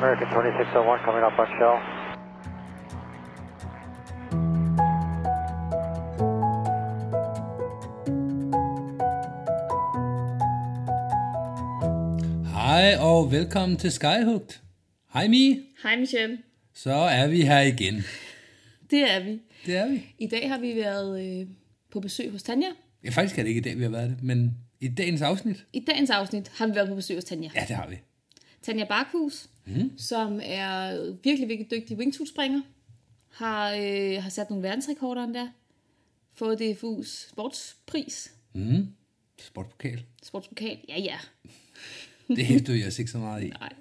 American 2601 coming up on shell. Hej og velkommen til Skyhooked. Hej Mi, Hej Michelle. så er vi her igen. Det er vi. Det er vi. I dag har vi været øh, på besøg hos Tanja. Ja, faktisk er det ikke i dag, vi har været det, men i dagens afsnit, I dagens afsnit har vi været på besøg hos Tanja. ja, det har vi. Tanja Barkhus, mm. som er virkelig, virkelig dygtig wingsuit-springer, har, øh, har sat nogle verdensrekorder endda. Fået DFU's sportspris. Mm. Sportpokal. Sportspokal. Ja, ja. Det hæfter jeg os ikke så meget i. Nej.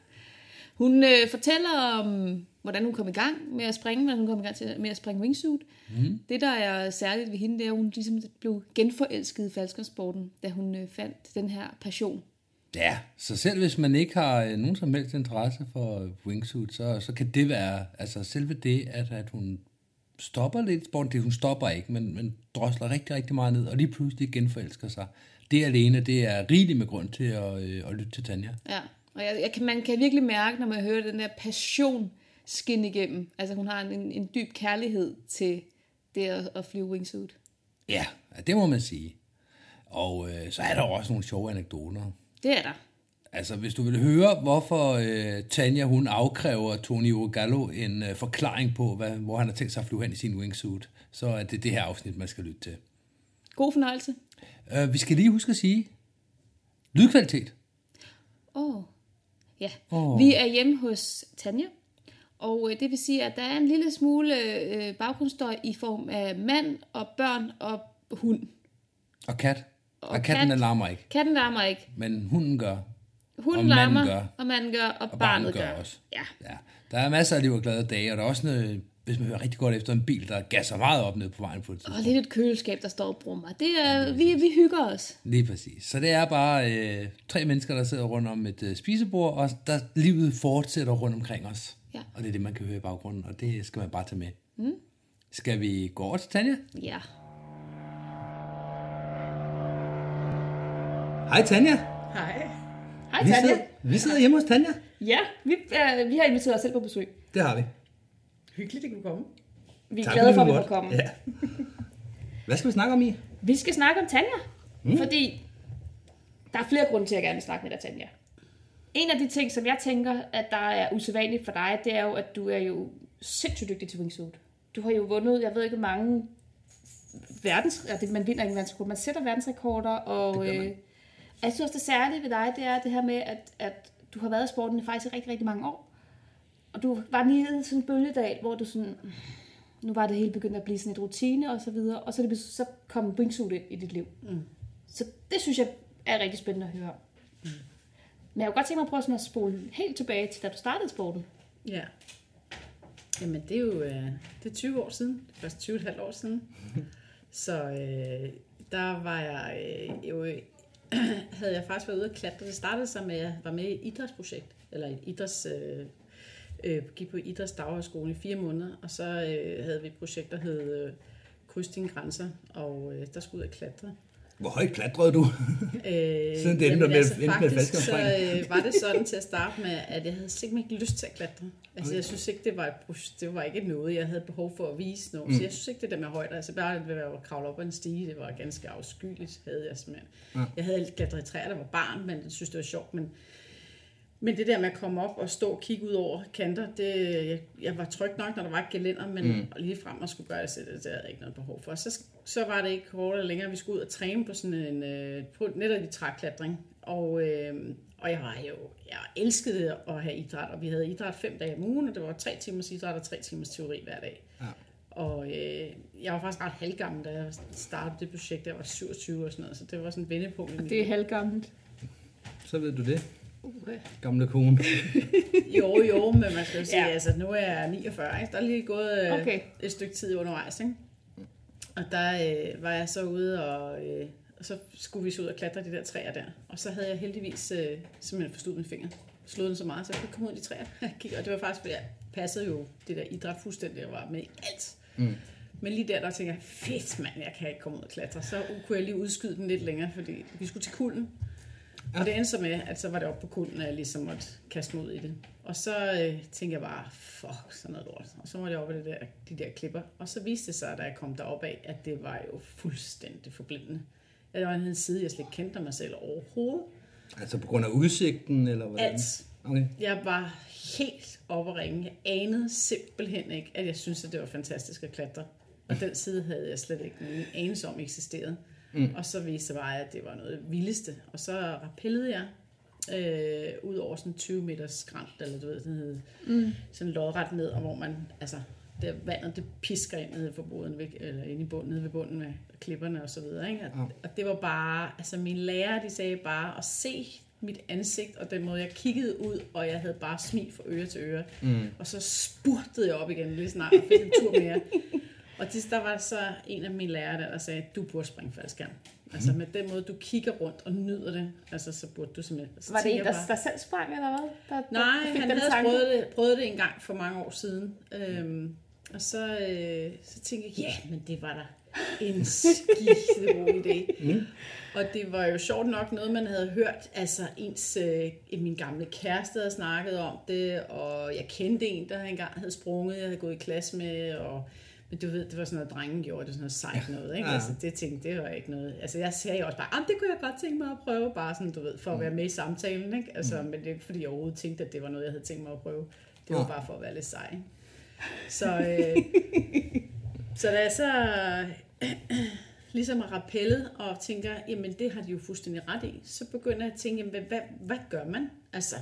Hun øh, fortæller om, hvordan hun kom i gang med at springe, hvordan hun kom i gang til, med at springe wingsuit. Mm. Det, der er særligt ved hende, det er, at hun ligesom blev genforelsket i falskersporten, da hun øh, fandt den her passion. Ja, så selv hvis man ikke har øh, nogen som helst interesse for wingsuit, så, så kan det være, altså selve det, at, at hun stopper lidt sporten, det hun stopper ikke, men, men drosler rigtig, rigtig meget ned, og lige pludselig genforelsker sig. Det alene, det er rigeligt med grund til at, øh, at lytte til Tanja. Ja, og jeg, jeg kan, man kan virkelig mærke, når man hører den der passion skinne igennem. Altså hun har en, en dyb kærlighed til det at, at flyve wingsuit. Ja, det må man sige. Og øh, så er der også nogle sjove anekdoter. Det er der. Altså, hvis du vil høre, hvorfor øh, Tanja hun afkræver Tony Ogallo en øh, forklaring på, hvad, hvor han har tænkt sig at flyve hen i sin wingsuit, så er det det her afsnit, man skal lytte til. God fornøjelse. Øh, vi skal lige huske at sige, lydkvalitet. Åh, oh. ja. Oh. Vi er hjemme hos Tanja, og øh, det vil sige, at der er en lille smule øh, baggrundsstøj i form af mand og børn og hund. Og kat. Og, Og katten kat. larmer ikke, Katten larmer ikke. men hunden gør. Hunden Og manden larmer, gør. og manden gør, og, Og barnet, gør. også. Ja. ja. Der er masser af liv og glade dage, og der er også noget, hvis man hører rigtig godt efter en bil, der gasser meget op ned på vejen på et tidspunkt. Og lidt et køleskab, der står og brummer. Det er, vi, vi hygger os. Lige præcis. Så det er bare øh, tre mennesker, der sidder rundt om et øh, spisebord, og der livet fortsætter rundt omkring os. Ja. Og det er det, man kan høre i baggrunden, og det skal man bare tage med. Mm. Skal vi gå over til Tanja? Ja. Hej Tanja. Hej. Hej Vi Tanja. sidder, vi sidder hjemme hos Tanja. Ja, vi, øh, vi har inviteret os selv på besøg. Det har vi. Hyggeligt, at kunne komme. Vi er Tak, glade for, at vi må komme. Ja. Hvad skal vi snakke om i? Vi skal snakke om Tanja, mm. fordi der er flere grunde til, at jeg gerne vil snakke med dig, Tanja. En af de ting, som jeg tænker, at der er usædvanligt for dig, det er jo, at du er jo sindssygt dygtig til wingsuit. Du har jo vundet, jeg ved ikke, mange verdens... Ja, det, man vinder ikke en verdensrekord, man sætter verdensrekorder, og Det jeg synes også, det særlige ved dig, det er det her med, at, at du har været i sporten i faktisk i rigtig, rigtig mange år. Og du var lige i sådan en bølgedal, hvor du sådan, nu var det hele begyndt at blive sådan et rutine og så videre, og så, er det, så kom wingsuit ind i dit liv. Mm. Så det synes jeg er rigtig spændende at høre. Mm. Men jeg kunne godt tænke mig at prøve sådan at spole helt tilbage til, da du startede sporten. Ja. Jamen, det er jo øh, det er 20 år siden. Først 20,5 år siden. Så øh, der var jeg øh, jo... havde jeg faktisk været ude at klatre. Det startede så med, at jeg var med i et idrætsprojekt. Eller et idræts... Øh, øh, gik på idrætsdaghøjskolen i fire måneder. Og så øh, havde vi et projekt, der hed øh, Kryds dine grænser. Og øh, der skulle ud at klatre. Hvor højt klatrede du? Øh, Siden det endte med- endte med faktisk så øh, var det sådan til at starte med, at jeg havde simpelthen ikke lyst til at klatre. Altså jeg synes ikke, det var, et, det var ikke noget, jeg havde behov for at vise noget. Mm. Så jeg synes ikke, det der med højder, altså bare ved at kravle op ad en stige, det var ganske afskyeligt, havde jeg simpelthen. Ja. Jeg havde alt klatret i træer, der var barn, men jeg synes, det var sjovt, men men det der med at komme op og stå og kigge ud over kanter, det, jeg, jeg var tryg nok, når der var et gelænder, men mm. lige frem at skulle gøre det selv, det havde jeg ikke noget behov for. Så, så var det ikke kortere længere, vi skulle ud og træne på sådan en, øh, på netop i træklatring. Og, øh, og jeg var jo, jeg elskede at have idræt, og vi havde idræt fem dage om ugen, og det var tre timers idræt og tre timers teori hver dag. Ja. Og øh, jeg var faktisk ret halvgammel, da jeg startede det projekt, jeg var 27 og sådan noget, så det var sådan et vendepunkt mit Det er halvgammelt. Så ved du det, Okay. gamle kone. Jo, jo, men man skal jo sige, Ja. altså nu er jeg 49, ikke? der er lige gået øh, Okay. et stykke tid undervejs, ikke? Og der øh, var jeg så ude, og, øh, og så skulle vi så ud og klatre de der træer der. Og så havde jeg heldigvis øh, simpelthen forstået min finger. Slået den så meget, så jeg kunne komme ud af de træer. Og det var faktisk, fordi jeg passede jo det der idræt fuldstændig, jeg var med i alt. Mm. Men lige der, der tænkte jeg, fedt mand, jeg kan ikke komme ud og klatre. Så kunne jeg lige udskyde den lidt længere, fordi vi skulle til kulden. Og det endte så med, at så var det oppe på kulden, at jeg ligesom måtte kaste mig ud i det. Og så øh, tænkte jeg bare, fuck, sådan noget lort. Og så var det oppe det der, de der klipper. Og så viste det sig, da jeg kom derop af, at det var jo fuldstændig forblindende. Jeg var en side, jeg slet ikke kendte mig selv overhovedet. Altså på grund af udsigten, eller hvordan? Alt. Okay. Jeg var helt oppe at ringe. Jeg anede simpelthen ikke, at jeg synes, at det var fantastisk at klatre. Og den side havde jeg slet ikke nogen anelse om eksisterede. Mm. Og så viste det bare, at det var noget vildeste. Og så rappellede jeg øh, ud over sådan 20 meters skrant, eller du ved, sådan, hed, mm. sådan lodret ned, og hvor man, altså, der vandet, det pisker ind nede, for boden, eller ind i bunden, nede ved bunden med klipperne og så videre. Ikke? Og, og det var bare, altså mine lærere, de sagde bare, at se mit ansigt, og den måde, jeg kiggede ud, og jeg havde bare smil fra øre til øre. Mm. Og så spurtede jeg op igen lige snart, og fik en tur mere. Og det, der var så en af mine lærere, der, der sagde, du burde springe faldskærm. Altså med den måde, du kigger rundt og nyder det, altså så burde du simpelthen... Så Var det en, der, der selv sprang, eller hvad? Der, der Nej, fik han havde prøvet det, prøvet det en gang for mange år siden. Øhm, og så, øh, så tænkte jeg, ja, men det var da en skide god idé. Mm. Og det var jo sjovt nok noget, man havde hørt. Altså ens, øh, min gamle kæreste havde snakket om det, og jeg kendte en, der engang havde sprunget, jeg havde gået i klasse med, og men du ved, det var sådan noget, drengen gjorde, det var sådan noget sejt noget, ikke? Ja. Altså, det tænkte, det var ikke noget. Altså, jeg sagde også bare, "Ah, det kunne jeg godt tænke mig at prøve, bare sådan, du ved, for at være med i samtalen, ikke? Altså, men det er ikke, fordi jeg overhovedet tænkte, at det var noget, jeg havde tænkt mig at prøve. Det var Ja. bare for at være lidt sej, ikke? Så, øh, så da jeg så ligesom er rappellet og tænker, jamen det har de jo fuldstændig ret i, så begynder jeg at tænke, jamen, hvad, hvad gør man? Altså,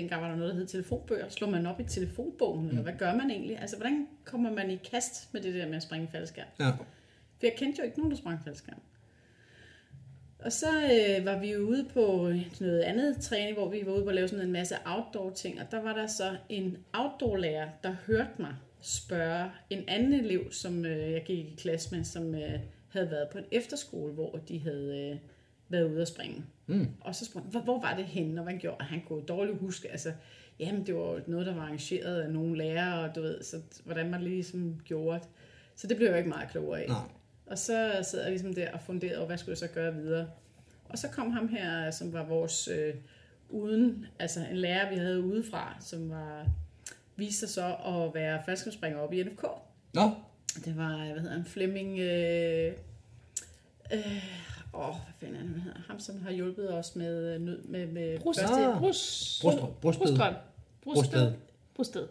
dengang var der noget, der hed telefonbøger. Slår man op i telefonbogen, mm. eller hvad gør man egentlig? Altså, hvordan kommer man i kast med det der med at springe faldskærm? Ja. For jeg kendte jo ikke nogen, der sprang faldskærm. Og så øh, var vi jo ude på noget andet træning, hvor vi var ude på at lave sådan en masse outdoor ting, og der var der så en outdoor-lærer, der hørte mig spørge en anden elev, som øh, jeg gik i klasse med, som øh, havde været på en efterskole, hvor de havde øh, været ude at springe. Mm. Og så spurgte han, "Hvor- var det henne, og hvad han gjorde? Og han kunne dårligt huske, altså, jamen det var noget, der var arrangeret af nogle lærere, og du ved, så hvordan man ligesom gjorde det. Så det blev jeg jo ikke meget klogere af. Nej. Og så sad jeg ligesom der og funderede over, hvad skulle jeg så gøre videre. Og så kom ham her, som var vores øh, uden, altså en lærer, vi havde udefra, som var, viste sig så at være faldskærmsspringer op i NFK. Nå, Det var, hvad hedder han, Flemming, øh, øh, åh, hvad fanden er han, hvad hedder ham, som har hjulpet os med, øh, nød, med, med Brust. Ah. Brust. Brust- Brusted. Brusted.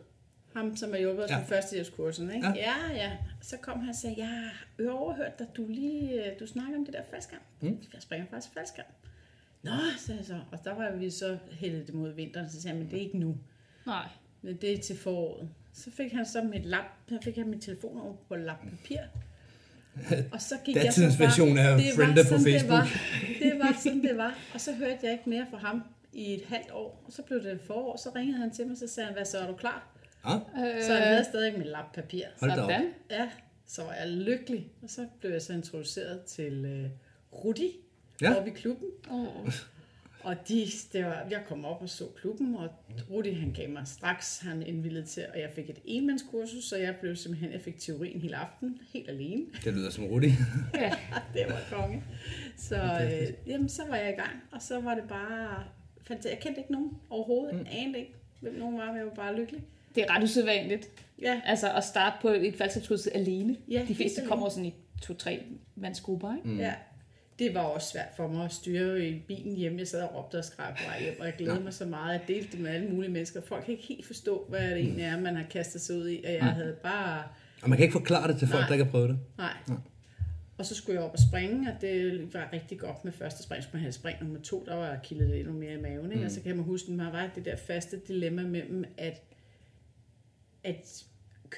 Ham, som har hjulpet os Ja. med førstehjælpskurserne, ikke? Ja. Ja. ja. Så kom han og sagde, jeg har overhørt dig, du lige, øh, du snakker om det der faldskærm. Mm. Jeg springer faktisk faldskærm. Nå, sagde jeg så. Og der var vi så hældet det mod vinteren, så sagde jeg, men det er ikke nu. Nej. Men det er til foråret. Så fik han så mit lap, så fik han min telefon over på lap papir. Og så gik jeg så bare, version af det var Friender på sådan, Facebook. Det var, det var sådan, det var. Og så hørte jeg ikke mere fra ham i et halvt år. Og så blev det forår, så ringede han til mig, så sagde han, hvad så er du klar? Ja, Så han havde stadig mit lap papir. hold da op. Sådan. Ja, så var jeg lykkelig. Og så blev jeg så introduceret til øh, Rudi Ja. ja. oppe i klubben. Oh. Og de, det var, jeg kom op og så klubben, og Rudi han gav mig straks, han indvildede til, og jeg fik et enmandskursus, så jeg blev simpelthen, jeg fik teorien hele aften, helt alene. Det lyder som Rudi. Ja. det var konge. Så, øh, jamen, så var jeg i gang, og så var det bare, fandt, jeg kendte ikke nogen overhovedet, mm. anede ikke, hvem nogen var, men jeg var bare lykkelig. Det er ret usædvanligt. Ja, Altså at starte på et faldskabskursus alene. Ja, De fleste kommer sådan i to-tre mandsgrupper, ikke? Mm. Ja, det var også svært for mig at styre i bilen hjemme. Jeg sad og råbte og skreg på vej hjem, og jeg glædede mig så meget. Jeg delte det med alle mulige mennesker. Folk kan ikke helt forstå, hvad det egentlig er, man har kastet sig ud i. Og jeg havde bare... Og man kan ikke forklare det til folk, Nej. der ikke har prøvet det. Nej. Og så skulle jeg op og springe, og det var rigtig godt med første spring. Så skulle man have spring nummer to, der var kildet endnu mere i maven. Ikke? Mm. Og så kan man huske, at man var det der faste dilemma mellem, at, at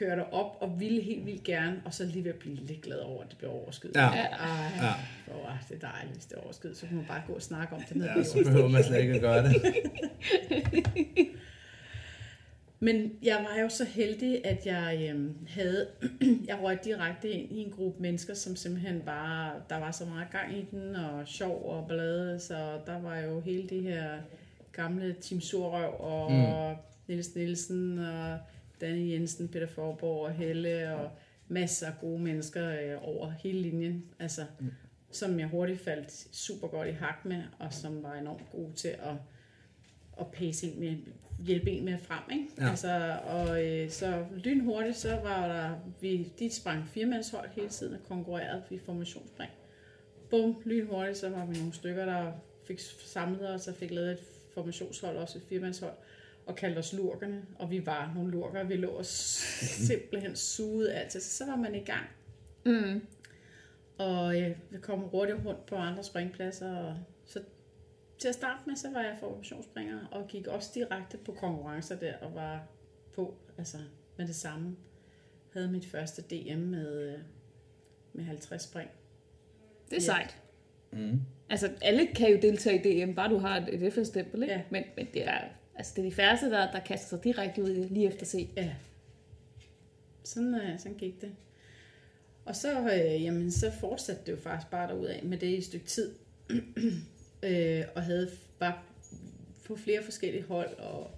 dig op og ville helt vildt gerne, og så lige ved at blive lidt glad over, at det bliver overskyet. Ja. Ej, Ja. ja. hvor er det dejligt, hvis det er overskyet. Så kan man bare gå og snakke om det. Nede Ja, så behøver man slet ikke at gøre det. Men jeg var jo så heldig, at jeg øhm, havde, jeg røg direkte ind i en gruppe mennesker, som simpelthen bare, der var så meget gang i den, og sjov og ballade, så der var jo hele det her gamle Team Sorøv, og mm. Niels Nielsen, og Danny Jensen, Peter Forborg og Helle, og masser af gode mennesker øh, over hele linjen. Altså, som jeg hurtigt faldt super godt i hak med, og som var enormt god til at, at pace en med, hjælpe en med frem. Ikke? Ja. Altså, og øh, så lynhurtigt, så var der, vi, de sprang firmandshold hele tiden og konkurrerede i formationsspring. Bum, lynhurtigt, så var vi nogle stykker, der fik samlet os og fik lavet et formationshold, også et firmandshold, og kaldte os lurkerne, og vi var nogle lurker, vi lå og simpelthen sugede altid, så, så var man i gang. Mm. Og øh, vi kom hurtigt rundt på andre springpladser. Og så til at starte med, så var jeg formationsspringer, og gik også direkte på konkurrencer der, og var på altså med det samme. Havde mit første DM med, øh, med 50 spring. Det er Ja. sejt. Mm. Altså, alle kan jo deltage i DM, bare du har et, et FN-stempel, ikke? Ja. Men, men det er, altså, det er de færreste, der, der kaster sig direkte ud lige efter se. Ja. Sådan, øh, sådan gik det. Og så, øh, jamen, så fortsatte det jo faktisk bare derudad med det i et stykke tid. øh, og havde bare på flere forskellige hold, og,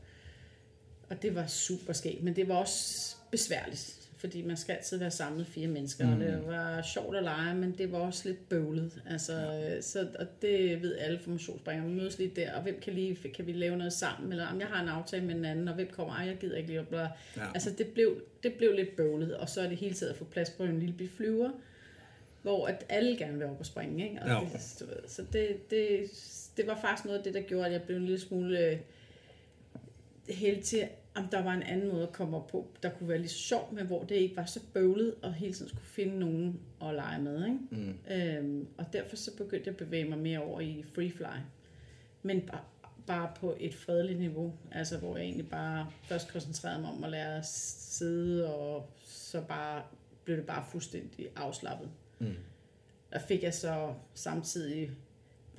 og det var super skægt. Men det var også besværligt, fordi man skal altid være samlet fire mennesker, mm. og det var sjovt at lege, men det var også lidt bøvlet. Altså, ja. så, og det ved alle formationsspringere. Vi mødes lige der, og hvem kan lige, kan vi lave noget sammen, eller om jeg har en aftale med en anden, og hvem kommer, ej, jeg gider ikke lige, bla. Ja. Altså, det blev, det blev lidt bøvlet, og så er det hele tiden at få plads på en lille bit flyver, hvor at alle gerne vil op og springe, ikke? Og Ja. det, du ved, så det, det, det var faktisk noget af det, der gjorde, at jeg blev en lille smule øh, helt til, om der var en anden måde at komme op på, der kunne være så sjov, men hvor det ikke var så bøvlet, og hele tiden skulle finde nogen at lege med. Ikke? Mm. Øhm, og derfor så begyndte jeg at bevæge mig mere over i free fly. Men bare, bare på et fredeligt niveau, altså hvor jeg egentlig bare først koncentrerede mig om at lære at sidde, og så bare blev det bare fuldstændig afslappet. Mm. Der fik jeg så samtidig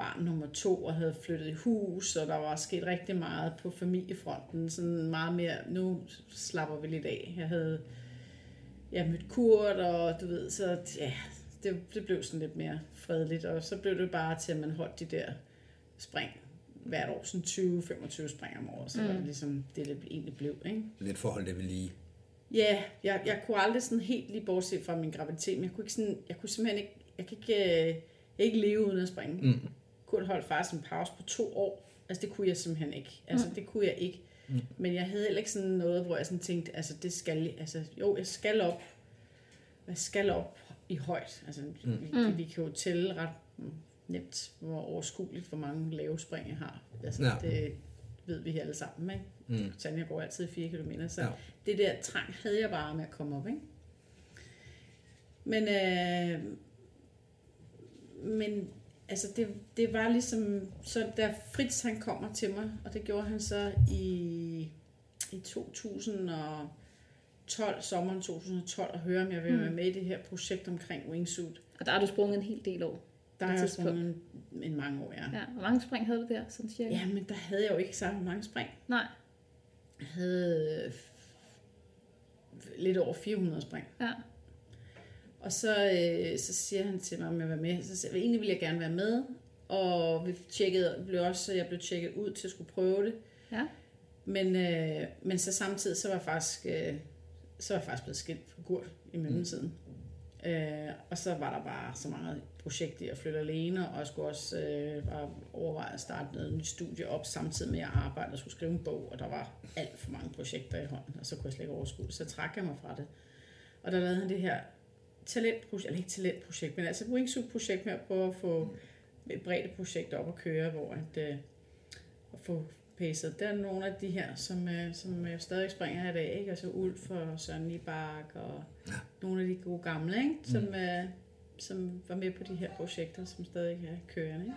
barn nummer to og havde flyttet i hus, og der var sket rigtig meget på familiefronten. Sådan meget mere, nu slapper vi lidt af. Jeg havde jeg mødt Kurt, og du ved, så ja, det, det blev sådan lidt mere fredeligt. Og så blev det bare til, at man holdt de der spring hvert år, sådan 20-25 spring om året. Så mm. var det ligesom det, det egentlig blev, ikke? Lidt forhold det ved lige. Ja, jeg, jeg kunne aldrig sådan helt lige bortse fra min graviditet, men jeg kunne, ikke sådan, jeg kunne simpelthen ikke, jeg kan ikke, øh, jeg kan ikke leve uden at springe. Mm. Kurt holdt faktisk en pause på to år. Altså det kunne jeg simpelthen ikke. Altså mm. det kunne jeg ikke. Mm. Men jeg havde heller ikke sådan noget, hvor jeg sådan tænkte, altså det skal, altså jo, jeg skal op. Jeg skal op i højt. Altså mm. vi, vi kan jo tælle ret nemt, hvor overskueligt, hvor mange lave spring jeg har. Altså Ja. det ved vi alle sammen, ikke? Mm. Tanja går altid 4 km, så ja. det der trang havde jeg bare med at komme op, ikke? Men, øh, men altså det, det var ligesom, så da Fritz han kommer til mig, og det gjorde han så i, i 2012, sommeren 2012, og høre, om jeg ville være med i det her projekt omkring wingsuit. Og der har du sprunget en hel del år. Der har jeg sprunget en, en mange år, ja. Ja, hvor mange spring havde du der, sådan cirka? Ja, men der havde jeg jo ikke så mange spring. Nej, Jeg havde lidt over 400 spring. ja. Og så, øh, så siger han til mig, om jeg vil være med. Så siger egentlig vil jeg gerne være med. Og vi tjekkede, blev også, jeg blev tjekket ud til at skulle prøve det. Ja. Men, øh, men så samtidig, så var jeg faktisk, øh, så var jeg faktisk blevet skilt fra Gurt i mellemtiden. Mm. Øh, og så var der bare så mange projekter i at flytte alene, og jeg skulle også øh, overveje at starte noget nyt studie op, samtidig med at jeg arbejdede og skulle skrive en bog, og der var alt for mange projekter i hånden, og så kunne jeg slet ikke overskue det. Så trak jeg mig fra det. Og der lavede han det her talentprojekt, eller ikke talentprojekt, men altså wingsuit-projekt med at prøve at få et bredt projekt op at køre, hvor at, øh, at få pacet. Der er nogle af de her, som, øh, som jeg stadig springer i dag, ikke? Altså Ulf og Søren Libak og ja. nogle af de gode gamle, ikke? Som, mm. øh, som var med på de her projekter, som stadig er kørende. Ikke?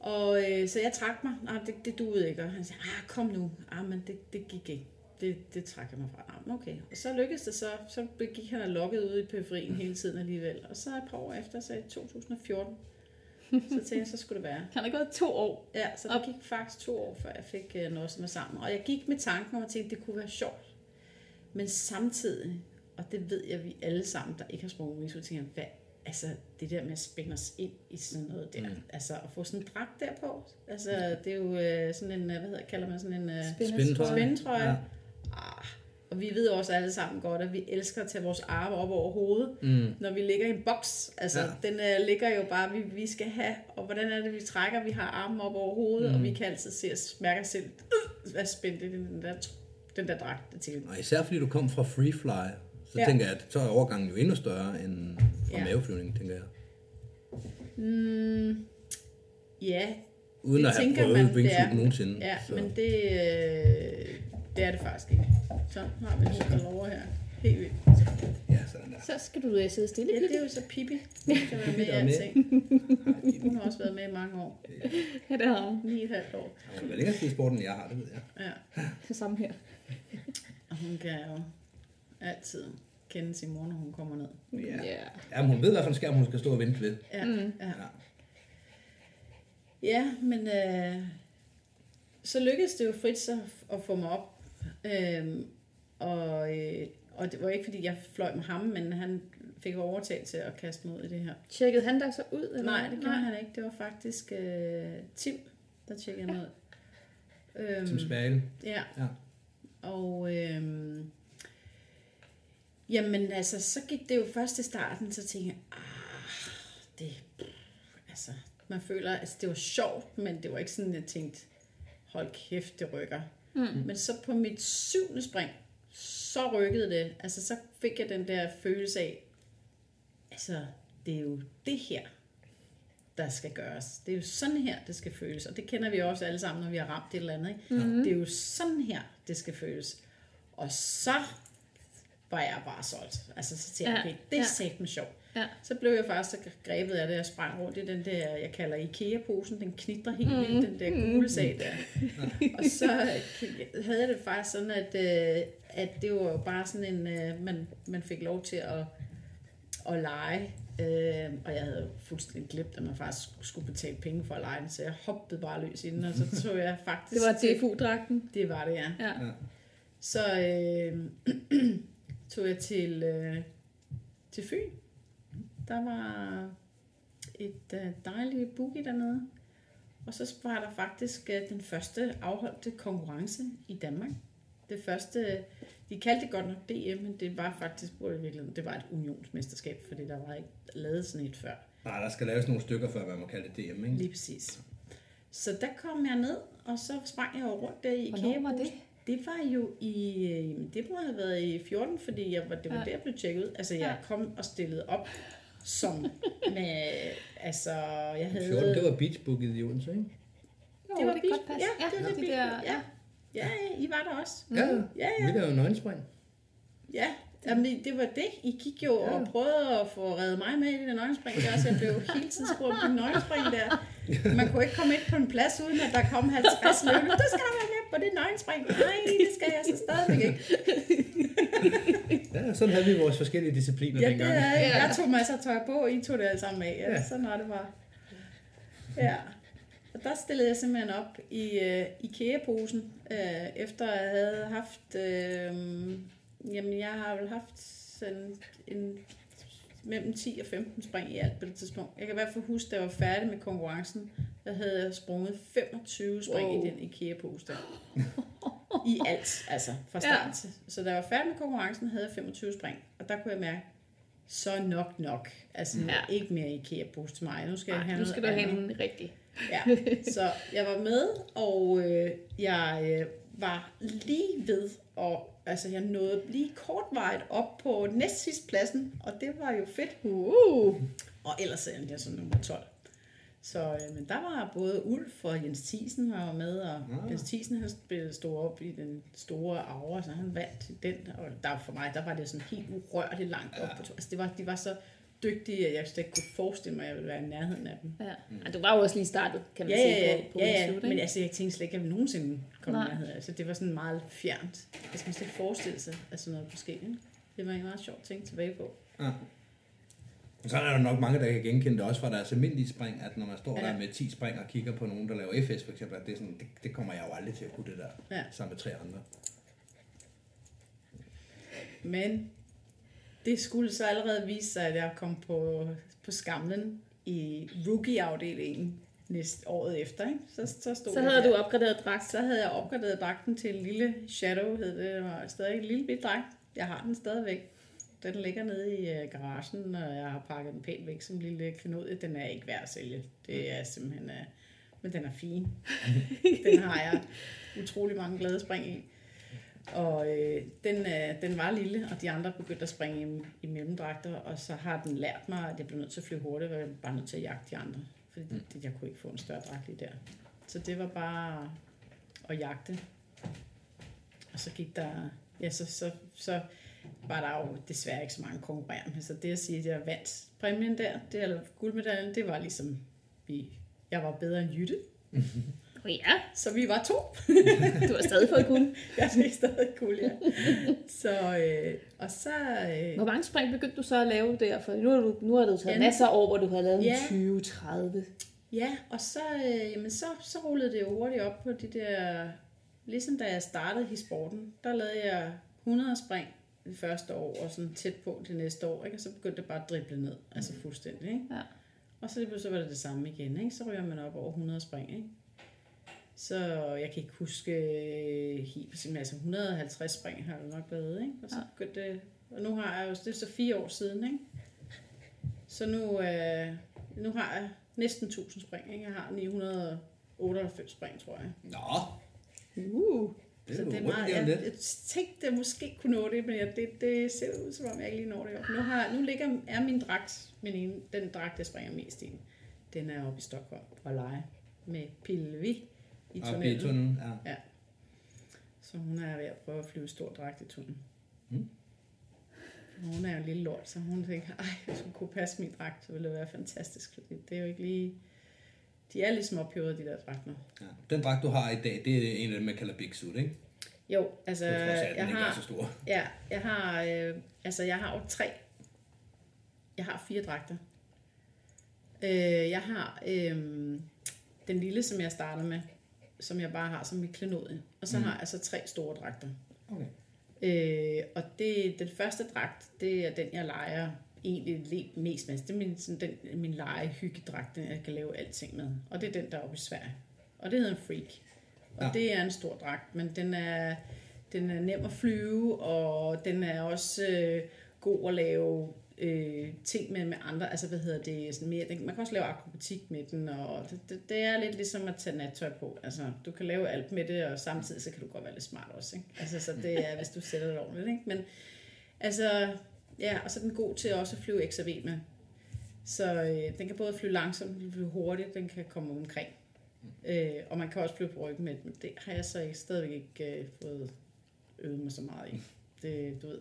Og øh, så jeg trak mig. Nej, det, det duede ikke. Og han sagde, ah, kom nu. Ah, men det, det gik ikke. Det, det trak jeg mig fra. Ah, okay. Og så lykkedes det så. Så gik han og lukket ud i periferien hele tiden alligevel. Og så et par år efter, så i 2014, så tænkte jeg, så skulle det være. Kan der gået to år? Ja, så det gik faktisk to år, før jeg fik øh, noget med sammen. Og jeg gik med tanken om at tænke, at det kunne være sjovt. Men samtidig, og det ved jeg, vi alle sammen, der ikke har sprunget wingsuit, tænker, hvad, altså det der med at spænde os ind i sådan noget der, mm. altså at få sådan en dragt der på, altså det er jo øh, sådan en, øh, hvad hedder, kalder man sådan en øh, Spændetrøje. spændetrøje. Ja. Ah, og vi ved også alle sammen godt, at vi elsker at tage vores arme op over hovedet, mm. når vi ligger i en boks. Altså, Ja. den uh, ligger jo bare, vi, vi skal have, og hvordan er det, vi trækker? Vi har armen op over hovedet, mm. og vi kan altid se os, mærke os selv, øh, hvad spændt i den der, den der dragt til. Og især fordi du kom fra Free Fly, så ja. Tænker jeg, at så er overgangen jo endnu større end fra ja. Maveflyvning, tænker jeg. Mm, ja, Uden Det at have prøvet man, wingsuit det nogensinde. ja, så. men det, øh, det er det faktisk ikke. Så har vi en hund over her. Helt vildt. Ja, sådan der. Så skal du øh, sidde stille. Ja, det er jo så Pippi. Hun skal være med i er alting. Hun har også været med i mange år. Ja, det har hun. 9,5 år. Hun er længere tid i sporten, end jeg har, det ved jeg. Ja. Samme her. Og hun kan jo altid kende sin mor, når hun kommer ned. Ja. Ja. ja men hun ved, hvad for en skærm hun skal stå og vente ved. Ja, Mm. ja. Ja. ja men øh, så lykkedes det jo Fritz at, at få mig op. Øhm, og, øh, og det var ikke, fordi jeg fløj med ham, men han fik overtaget til at kaste mig ud i det her. Tjekkede han dig så ud? Eller? Nej, det gjorde han ikke. Det var faktisk øh, Tim, der tjekkede mig ud. Øhm, Som spærle. Ja. Ja. Og øhm, jamen altså, så gik det jo først i starten, så tænkte jeg, ah, det, altså, man føler, altså det var sjovt, men det var ikke sådan, jeg tænkte, hold kæft, det rykker. Mm. Men så på mit syvende spring, så rykkede det. Altså, så fik jeg den der følelse af, altså, det er jo det her, der skal gøres. Det er jo sådan her, det skal føles. Og det kender vi også alle sammen, når vi har ramt et eller andet. Ikke? Mm-hmm. Det er jo sådan her, det skal føles. Og så var jeg bare solgt. Altså, så tænkte jeg, Ja, okay, det er ja. satme sjovt. Ja. Så blev jeg faktisk grebet af det, jeg sprang rundt i den der, jeg kalder IKEA-posen, den knitrer helt vildt, den der gule sag der. og så havde jeg det faktisk sådan, at, øh, at det var bare sådan en, øh, man, man fik lov til at, at lege, øh, og jeg havde fuldstændig glemt, at man faktisk skulle betale penge for at lege den, så jeg hoppede bare løs i den, og så tog jeg faktisk... Det var DFU-dragten. Det var det, ja. Ja. Ja. Så øh, tog jeg til, øh, til Fyn. Der var et øh, dejligt boogie dernede. Og så var der faktisk øh, den første afholdte konkurrence i Danmark. Det første, de kaldte det godt nok DM, men det var faktisk, det, i virkeligheden- det var et unionsmesterskab, fordi der var ikke lavet sådan et før. Nej, der skal laves nogle stykker, før man må kalde det DM, ikke? Lige præcis. Så der kom jeg ned, og så sprang jeg rundt der i Hvornår var IKEA-brusen. Det var jo i, øh, det må have været i 14, fordi jeg var, det var Ja. ja. der, jeg blev tjekket ud. Altså, jeg Ja. kom og stillede op som med, altså, jeg havde... 14, det var Beach Boogie i Odense, ikke? Jo, det var det Beach- godt passe. Ja, det var de Beach der, ja. Ja, ja, I var der også. Ja, Ja, ja. vi lavede nøgenspring. Ja, Jamen, det var det. I gik jo og prøvede at få reddet mig med i det der nøgenspring der, så jeg blev hele tiden spurgt på nøgenspring der. Man kunne ikke komme ind på en plads, uden at der kom 50 løbende. Du skal da være med på det nøgenspring. Nej, det skal jeg så stadigvæk ikke. Ja, sådan havde vi vores forskellige discipliner Ja, det dengang. er, jeg tog masser af tøj på, og I tog det alle sammen af. Ja, Ja. sådan var det bare. Ja. Og der stillede jeg simpelthen op i uh, IKEA-posen, uh, efter jeg havde haft, uh, jamen jeg har vel haft sådan en mellem 10 og 15 spring i alt på det tidspunkt. Jeg kan i hvert fald huske, da jeg var færdig med konkurrencen, der havde jeg sprunget 25 spring Wow. i den IKEA-pose der. I alt, altså fra start Ja. til. Så da jeg var færdig med konkurrencen, havde jeg 25 spring. Og der kunne jeg mærke, så nok nok. Altså Ja. ikke mere IKEA-pose til mig. Nu skal jeg Nej, have nu skal du have en rigtig. Ja, så jeg var med, og øh, jeg øh, var lige ved, og altså jeg nåede lige kortvarigt op på næstsidst pladsen, og det var jo fedt. Uh. Og ellers endte jeg som nummer 12. Så øh, men der var både Ulf og Jens Thiesen var med, og Ah. Jens Thiesen han stod op i den store aura, så han vandt den. Og der for mig, der var det sådan helt urørligt langt op på to. Altså det var, de var så dygtige, at jeg slet ikke kunne forestille mig, at jeg ville være i nærheden af dem. Ja. Og du var jo også lige startet, kan man Ja, sige, ja, ja, på, på ja, ja. slut, men altså, jeg tænkte slet ikke, at jeg ville nogensinde komme i nærheden. Altså, det var sådan meget fjernt. Jeg skal slet ikke forestille sig, at sådan noget kunne ske. Ikke? Det var en meget sjov ting tilbage på. Ja. Så er der nok mange, der kan genkende det også fra deres almindelige spring, at når man står ja. Der med 10 spring og kigger på nogen, der laver FS for eksempel, at det, er sådan, det, det kommer jeg jo aldrig til at kunne det der, Ja. sammen med tre andre. Men det skulle så allerede vise sig, at jeg kom på, på skamlen i rookie-afdelingen næste året efter, ikke? Så, så stod Så jeg havde der. du opgraderet dragt. Så havde jeg opgraderet dragten til en lille Shadow, hed det. Det var stadig en lille bit dragt. Jeg har den stadigvæk. Den ligger nede i øh, garagen, og jeg har pakket den pænt væk som en lille klenodie. Den er ikke værd at sælge. Det er simpelthen... Øh, men den er fin. den har jeg utrolig mange glade spring i. Og øh, den, øh, den var lille, og de andre begyndte at springe i, i mellemdragter, og så har den lært mig, at jeg blev nødt til at flyve hurtigt, og jeg var bare nødt til at jagte de andre. Fordi mm. jeg kunne ikke få en større dragt lige der. Så det var bare at jagte. Og så gik der, ja, så, så, så var der jo desværre ikke så mange konkurrerende. Så det at sige, at jeg vandt præmien der, det, eller guldmedaljen, det var ligesom, vi, jeg var bedre end Jytte. Oh, ja, Så vi var to. du har stadig fået guld. Jeg fik stadig guld, ja. Så, øh, og så... Øh, Hvor mange spring begyndte du så at lave der? For nu har du, nu har du taget Ja, masser år, hvor du har lavet Ja. en 20-30. Ja, og så, øh, jamen så, så rullede det jo hurtigt op på de der... Ligesom da jeg startede i sporten, der lavede jeg 100 spring det første år, og sådan tæt på det næste år, ikke? og så begyndte det bare at drible ned, altså fuldstændig. Ikke? Ja. Og så, pludselig så var det det samme igen, ikke? så ryger man op over 100 spring. Ikke? Så jeg kan ikke huske øh, helt præcis, altså 150 spring har jeg nok lavet, ikke? og så Ja. begyndte det, og nu har jeg jo, det er så fire år siden, ikke? så nu, øh, nu har jeg næsten 1000 spring, ikke? jeg har 998 spring, tror jeg. Nå, Uh. Det Så er det er meget, jeg, jeg tænkte, at jeg måske kunne nå det, men jeg, det, det ser ud, som om jeg ikke lige når det. op. Nu, har, nu ligger, er min dragt, min ene, den dragt, jeg springer mest i, den er oppe i Stockholm og lege med Pilvi i i tunnelen. tunnelen, ja. Ja. Så hun er ved at prøve at flyve stor dragt i tunnelen. Mm. Hun er jo en lille lort, så hun tænker, ej, hvis hun kunne passe min dragt, så ville det være fantastisk, fordi det er jo ikke lige... De er ligesom ophævet, de der dragter. ja. Den dragt, du har i dag, det er en af dem, man kalder Big Suit, ikke? Jo, altså, trods af, at jeg ikke er har, så stor. Ja, jeg har, øh, altså jeg har jo tre. Jeg har fire dragter. Øh, jeg har øh, den lille, som jeg starter med, som jeg bare har som mit klenodie. Og så mm. har jeg så tre store dragter. Okay. Øh, og det, den første dragt, det er den, jeg leger egentlig le- mest med. Det er min, sådan, den, min legehyggedragt, den jeg kan lave alting med. Og det er den, der er oppe i Sverige. Og det hedder en Freak. Og ja. det er en stor dragt, men den er, den er nem at flyve, og den er også øh, god at lave øh, ting med med andre. Altså, hvad hedder det? Sådan mere, den, man kan også lave akrobatik med den, og det, det, det er lidt ligesom at tage nattøj på. Altså, du kan lave alt med det, og samtidig så kan du godt være lidt smart også. Ikke? Altså, så det er, hvis du sætter det ordentligt. Ikke? Men altså, ja, og så er den god til også at flyve XRV med. Så øh, den kan både flyve langsomt, den kan flyve hurtigt, den kan komme omkring. Øh, og man kan også flyve på ryggen men det har jeg så ikke, stadigvæk ikke øh, fået øvet mig så meget i. Det, du ved,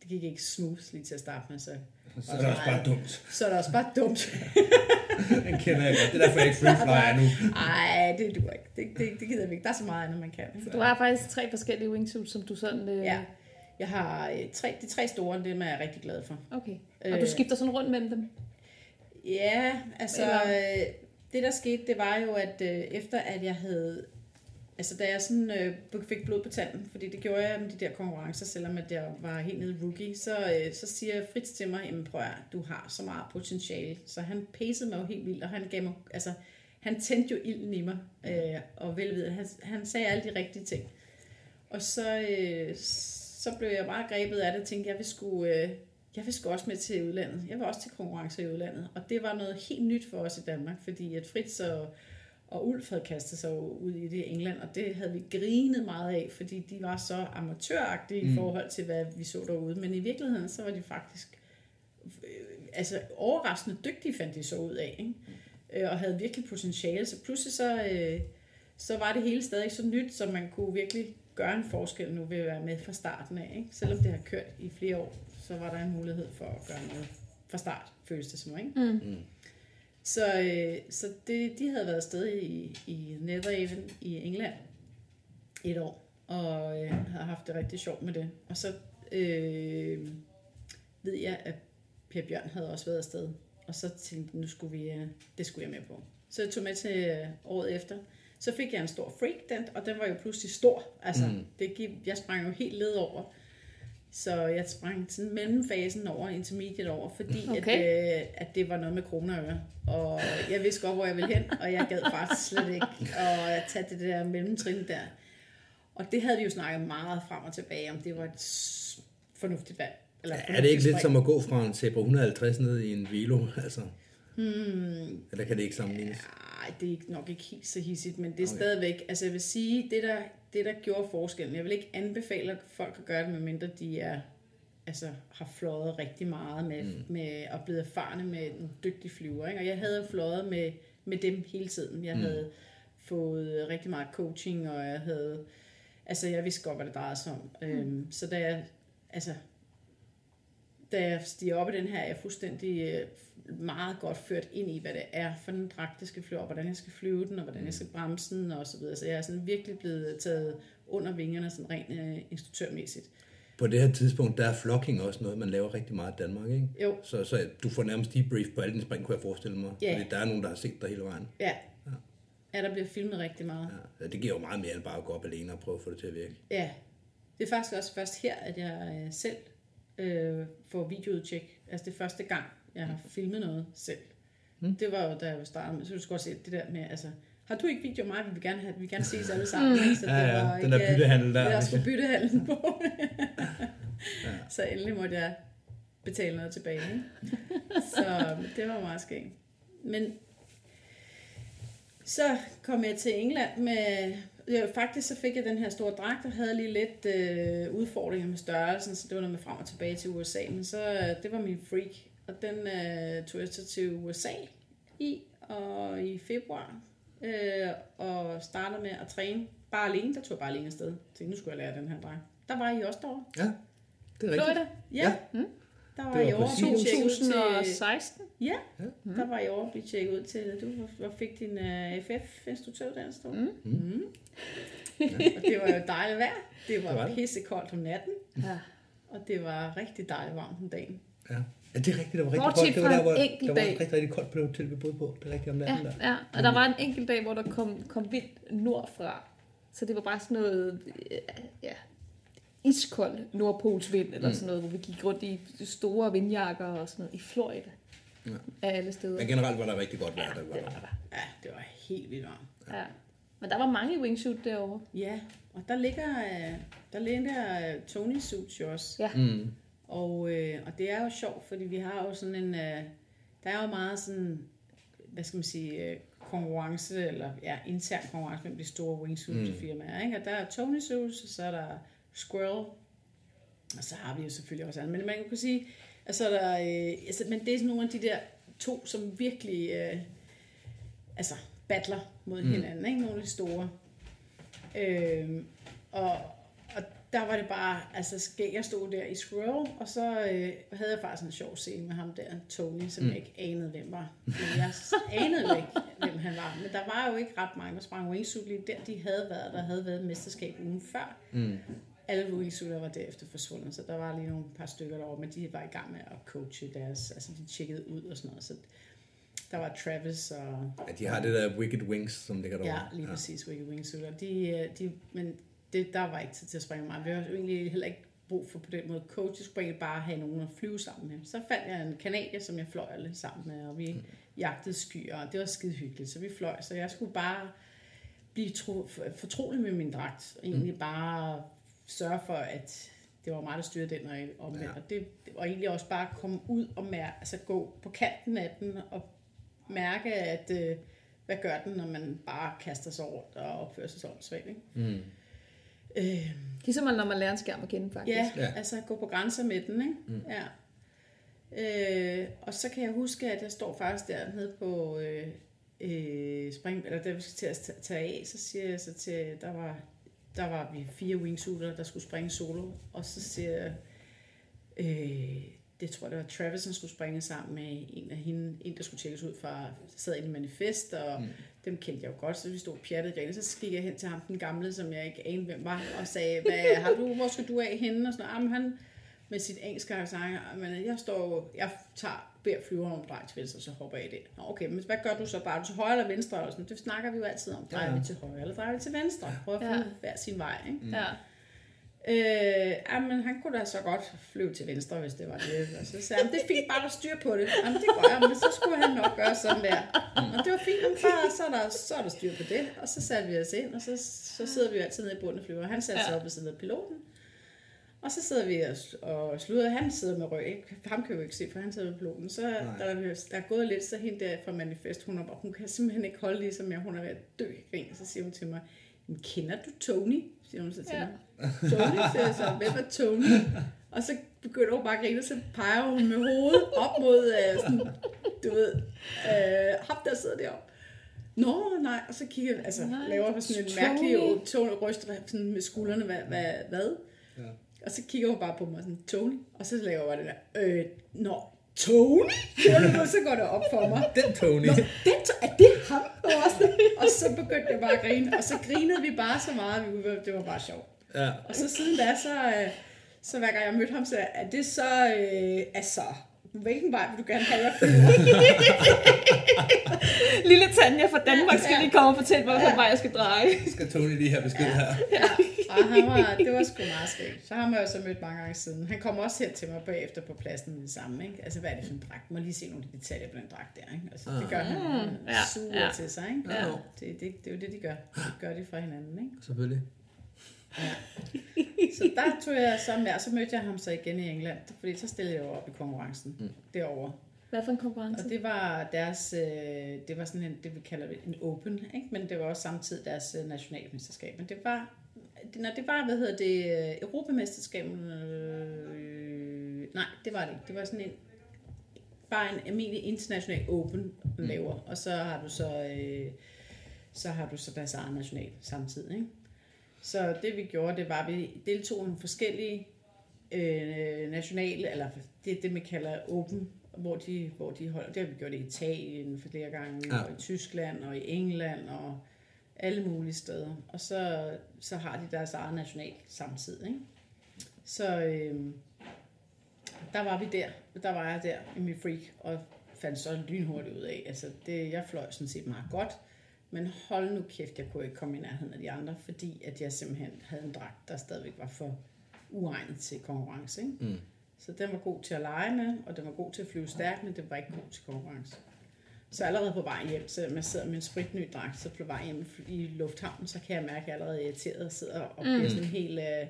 det gik ikke smooth lige til at starte med, så, Så er det også bare dumt. så er det også bare dumt. Den kender jeg godt. Det er derfor, jeg ikke free flyer nu. Ej, det duer ikke. Det, det, det gider vi ikke. Der er så meget andet, man kan. Du har faktisk tre forskellige wingsuits, som du sådan... Øh... Ja. Jeg har øh, tre, de tre store, dem er jeg rigtig glad for. Okay. Og du Øh. skifter sådan rundt mellem dem? Ja, altså Eller- øh, det der skete, det var jo, at øh, efter at jeg havde, altså da jeg sådan øh, fik blod på tanden, fordi det gjorde jeg med de der konkurrencer, selvom at jeg var helt nede rookie, så, øh, så siger Fritz til mig, jamen prøv at, du har så meget potentiale, så han pacede mig jo helt vildt, og han gav mig, altså han tændte jo ilden i mig, øh, og velvide, han, han sagde alle de rigtige ting. Og så, øh, så blev jeg bare grebet af det og tænkte, jeg vil sgu, øh, jeg vil sgu også med til udlandet. Jeg var også til konkurrencer i udlandet. Og det var noget helt nyt for os i Danmark, fordi at Fritz og, og Ulf havde kastet sig ud i det i England, og det havde vi grinet meget af, fordi de var så amatøragtige mm. i forhold til, hvad vi så derude. Men i virkeligheden, så var de faktisk øh, altså overraskende dygtige, fandt de så ud af, ikke? Øh, og havde virkelig potentiale. Så pludselig så, øh, så var det hele stadig så nyt, så man kunne virkelig gøre en forskel nu ved at være med fra starten af. Ikke? Selvom det har kørt i flere år, så var der en mulighed for at gøre noget fra start, føles det som. Ikke? Mm. Så, øh, så det, de havde været afsted i, i Netherhaven i England et år, og øh, havde haft det rigtig sjovt med det. Og så øh, ved jeg, at Per Bjørn havde også været afsted, og så tænkte jeg, nu skulle vi, øh, det skulle jeg med på. Så jeg tog med til øh, året efter. Så fik jeg en stor freak dent, og den var jo pludselig stor. Altså, Mm. det gik, jeg sprang jo helt led over. Så jeg sprang sådan mellemfasen over, intermediate over, fordi Okay. at, øh, at det var noget med kroner og jeg vidste godt, hvor jeg ville hen, og jeg gad faktisk slet ikke at tage det der mellemtrin der. Og det havde vi jo snakket meget frem og tilbage om, det var et fornuftigt valg. Eller Er det fornuftigt ikke lidt spring. som at gå fra en Zebra 150 ned i en Velo? Altså? Hmm. Eller kan det ikke sammenlignes? Nej, det er ikke- nok ikke helt så hissigt, men det er okay. stadigvæk, altså jeg vil sige, det der, det der gjorde forskellen, jeg vil ikke anbefale folk at gøre det, medmindre de er, altså, har fløjet rigtig meget med, mm. med og blevet erfarne med en dygtig flyver. Ikke? Og jeg havde jo fløjet med, med dem hele tiden. Jeg mm. havde fået rigtig meget coaching, og jeg havde, altså jeg vidste godt, hvad det drejede sig om. Mm. Øhm, så da jeg, altså, da jeg stiger op i den her, er jeg fuldstændig øh, meget godt ført ind i, hvad det er for en dragt, jeg skal flyve, og hvordan jeg skal flyve den, og hvordan jeg skal bremse den, og så videre. Så jeg er sådan virkelig blevet taget under vingerne, sådan rent øh, instruktørmæssigt. På det her tidspunkt, der er flocking også noget, man laver rigtig meget i Danmark, ikke? Jo. Så, så du får nærmest debrief på alle dine spring, kunne jeg forestille mig. Ja. Fordi der er nogen, der har set dig hele vejen. Ja. Ja, der bliver filmet rigtig meget. Ja. Det giver jo meget mere end bare at gå op alene og prøve at få det til at virke. Ja. Det er faktisk også først her, at jeg øh, selv øh, får videoudtjek. Altså det er første gang, jeg har filmet noget selv. Mm. Det var jo, da jeg var startet med, så du skulle godt se det der med, altså, har du ikke video af mig? Vi vil gerne, have, vi vil gerne ses alle sammen. ikke? Så Ja, ja, var den der ikke- byttehandel der, Der ikke? skulle byttehandel på. Så endelig måtte jeg betale noget tilbage. Ikke? Så det var meget skægt. Men så kom jeg til England med... Ja, faktisk så fik jeg den her store dragt, og havde lige lidt øh, udfordringer med størrelsen, så det var noget med frem og tilbage til USA. Men så, øh, det var min freak, og den øh, tog jeg så til USA i, og i februar, øh, og startede med at træne bare alene. Der tog jeg bare alene afsted. Jeg tænkte, nu skulle jeg lære den her dragt. Der var I også derovre. Ja, det er rigtigt. Florida? Ja. Mm. Der var, Det var I at tjekket ud til... 2016. Ja, mm. der var I over at blive tjekket ud til... Du var- fik din uh, FF-instruktøruddannelse derovre. Mm. Mm. Ja. Og det var jo dejligt vejr. Det var, Det var pissekoldt om natten. Ja. Og det var rigtig dejligt varmt om dagen. Ja. ja, det er rigtigt. Det var rigtig koldt. Det var der, hvor, en der var dag. rigtig, rigtig koldt på det hotel, vi boede på. Det er rigtigt om natten Ja, der. ja, og der var en enkelt dag, hvor der kom, kom vind nordfra. Så det var bare sådan noget, øh, ja, iskold nordpolsvind, eller sådan noget, hvor vi gik rundt i store vindjakker og sådan noget, i Florida. Ja. Af alle steder. Men generelt var der rigtig godt vejr. Der var. Det var der. Ja, det var helt vildt varmt. Ja. Men der var mange wingsuit derovre. Ja, og der ligger, øh, der ligger øh, Tony Suits jo også. Ja. Mm. Og, øh, og det er jo sjovt, fordi vi har jo sådan en, øh, der er jo meget sådan, hvad skal man sige, øh, konkurrence, eller ja, intern konkurrence mellem de store wingsuit firmaer, ikke? Og der er Tony Suits, og så er der Squirrel, og så har vi jo selvfølgelig også andre, men man kan sige, at så er der, øh, altså, men det er sådan nogle af de der to, som virkelig, øh, altså, battler mod hinanden, ikke? Nogle af de store. Øh, og, og der var det bare, altså skæg, jeg stod der i Squirrel, og så øh, havde jeg faktisk en sjov scene med ham der, Tony, som mm. jeg ikke anede, hvem var. Men jeg anede jo ikke, hvem han var. Men der var jo ikke ret mange, der sprang wingsuit lige der. De havde været, der havde været et mesterskab ugen før. Mm. Alle wingsuiter var derefter forsvundet, så der var lige nogle par stykker derovre, men de var i gang med at coache deres, altså de tjekkede ud og sådan noget. Så der var Travis og Ja, de har det der Wicked Wings, som ligger derovre. Ja, lige præcis, Wicked Wingsuit. Og de, øh, de, men det, der var ikke tid til at springe mig. Vi har egentlig heller ikke brug for på den måde coach. Jeg skulle bare have nogen at flyve sammen med. Så fandt jeg en kanadier, som jeg fløj lidt sammen med, og vi jagtede skyer, og det var skide hyggeligt. Så vi fløj, så jeg skulle bare blive tro, fortrolig med min dragt, og egentlig bare sørge for, at det var mig, der styrede den, og omvendt. Ja. Og det, det var egentlig også bare at komme ud og mærke, altså gå på kanten af den, og mærke, at øh, hvad gør den, når man bare kaster sig rundt og opfører sig sådan svagt, ikke? Mm. Øh, Ligesom når man lærer en skærm at kende, faktisk. ja, Ja. altså gå på grænser med den, ikke? Mm. Ja. Øh, og så kan jeg huske, at jeg står faktisk dernede på øh, øh, spring, eller der vi skal til at ta- tage af, så siger jeg så til, der var, der var vi fire wingsuiter, der skulle springe solo, og så siger jeg, øh, det tror jeg, det var Travis, han skulle springe sammen med en af hende, en der skulle tjekkes ud fra, der sad i manifest, og mm. dem kendte jeg jo godt, så vi stod pjattet grene, så gik jeg hen til ham, den gamle, som jeg ikke anede, hvem var, og sagde, hvad, har du, hvor skal du af henne, og sådan noget, "Jamen, han, med sit engelsk accent, men jeg står, jeg tager, beder flyveren om drej til venstre, så hopper jeg i det. Nå, okay, men hvad gør du så? Bare du til højre eller venstre? Og sådan, det snakker vi jo altid om. Drejer Ja, ja. vi til højre, eller drejer vi til venstre? Prøv at Ja. finde hver sin vej, ikke? Ja. Øh, jamen, han kunne da så godt flyve til venstre, hvis det var det. Og så sagde han, det er fint, bare der styr på det. Jamen, det gør jeg, men så skulle han nok gøre sådan der. Og det var fint, men bare, så, er der, så er der styr på det. Og så satte vi os ind, og så, så sidder vi jo altid nede i bunden af flyver. Han satte sig op ved siden af piloten. Og så sidder vi og, og slutter. Han sidder med røg. Ikke? Ham kan vi jo ikke se, for han sidder med piloten. Så der, er, der er gået lidt, så hende der fra Manifest, hun, er, bare- hun kan simpelthen ikke holde ligesom jeg. Hun er ved at dø i grin. Så siger hun til mig, "Men kender du Tony? Siger hun så til Ja. mig. Tony, siger jeg så. Hvem er Tony? Og så begynder hun bare at grine, og så peger hun med hovedet op mod, øh, sådan, du ved, øh, ham der sidder deroppe. Nå, nej, og så kigger altså, Nej, laver sådan en mærkelig tone ryst sådan med skuldrene, hvad, hvad, hvad? Ja. Og så kigger hun bare på mig sådan, Tony, og så laver jeg bare det der, øh, nå, Tony? Og så går det op for mig. Den Tony. Nå, det, er det ham? Også? Og så begyndte jeg bare at grine, og så grinede vi bare så meget, det var bare sjovt. Ja. Og så siden da, så, øh, så hver gang jeg mødte ham, så er det så, øh, altså, hvilken vej vil du gerne have, jeg? Lille Tanja fra Danmark skal Ja. lige komme og fortælle mig, hvilken vej jeg skal dreje. Skal Tony lige have besked her? Ja, og han var, det var sgu meget skægt. Så har man jo så mødt mange gange siden. Han kom også hen til mig bagefter på pladsen med det samme. Ikke? Altså, hvad er det for en dragt? Må lige se nogle af de detaljer på den dragt der. Ikke? Altså, det gør han ja, ja, suger ja. ja. til sig. Ikke? Ja. Det, det, det, er jo det, de gør. De gør det fra hinanden. Ikke? Selvfølgelig. Så der tog jeg så med, og så mødte jeg ham så igen i England, fordi så stillede jeg jo op i konkurrencen mm. derovre. Hvad for en konkurrence? Og det var deres, øh, det var sådan en, det vi kalder det en open, ikke? men det var også samtidig deres øh, nationalmesterskab. Men det var, det, når det var, hvad hedder det, øh, Europamesterskab, øh, nej, det var det ikke. Det var sådan en, bare en almindelig international open, man laver, og så har du så, øh, så har du så deres egen national samtidig, ikke? Så det vi gjorde, det var, at vi deltog i nogle forskellige øh, nationale, eller det, det man kalder open, hvor de, hvor de holder. Det har vi gjort i Italien flere gange, ja. og i Tyskland, og i England, og alle mulige steder. Og så, så har de deres eget national samtidig. Ikke? Så øh, der var vi der. Der var jeg der i min freak, og fandt så lynhurtigt ud af. Altså, det, jeg fløj sådan set meget godt. Men hold nu kæft, jeg kunne ikke komme i nærheden af de andre, fordi at jeg simpelthen havde en dragt, der stadigvæk var for uegnet til konkurrence. Ikke? Mm. Så den var god til at lege med, og den var god til at flyve stærkt, men den var ikke god til konkurrence. Så allerede på vej hjem, selvom jeg sidder med en spritny dragt, så på vej hjem i lufthavnen, så kan jeg mærke, at jeg allerede er irriteret og sidder og bliver sådan helt... Øh,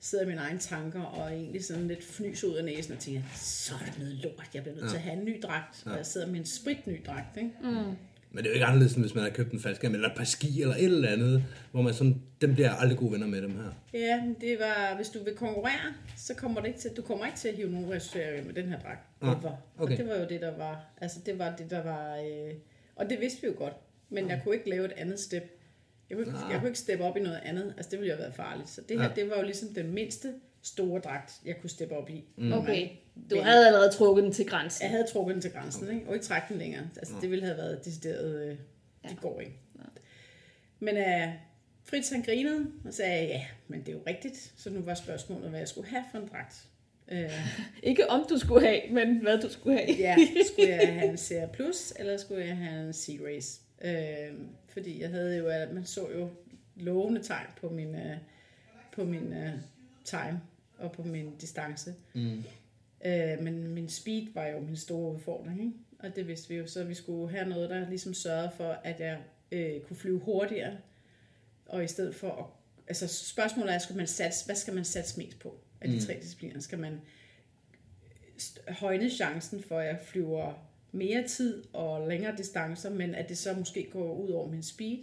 sidder i mine egne tanker og egentlig sådan lidt fnys ud af næsen og tænker, så er det noget lort, jeg bliver nødt til at have en ny dragt, og jeg sidder med en spritny dragt, ikke? Men det er jo ikke anderledes, end hvis man har købt en falsk eller et par ski eller et eller andet, hvor man sådan, dem bliver aldrig gode venner med dem her. Ja, det var, hvis du vil konkurrere, så kommer det ikke til, du kommer ikke til at hive nogen resultater med den her dragt. Ah, okay. Og det var jo det, der var, altså det var det, der var, øh, og det vidste vi jo godt, men jeg kunne ikke lave et andet step. Jeg kunne, ikke, Ah. jeg kunne ikke steppe op i noget andet, altså det ville jo have været farligt. Så det her, Ja. det var jo ligesom den mindste store dragt, jeg kunne steppe op i. Mm. Okay, du havde allerede trukket den til grænsen. Jeg havde trukket den til grænsen, ikke? og ikke trække den længere. Altså, det ville have været decideret, øh, det går ikke. Men uh, Fritz han grinede og sagde, ja, men det er jo rigtigt. Så nu var spørgsmålet, hvad jeg skulle have for en dragt. Uh, Ikke om du skulle have, men hvad du skulle have. ja, skulle jeg have en Serie Plus, eller skulle jeg have en C-Race? Uh, fordi jeg havde jo, at man så jo lovende tegn på min, uh, på min uh, time og på min distance. Mm. Øh, men min speed var jo min store udfordring, ikke? og det vidste vi jo, så vi skulle have noget, der ligesom sørgede for, at jeg øh, kunne flyve hurtigere, og i stedet for at, altså spørgsmålet er, skal man satse, hvad skal man satse mest på af de Mm. tre discipliner? Skal man højne chancen for, at jeg flyver mere tid og længere distancer, men at det så måske går ud over min speed?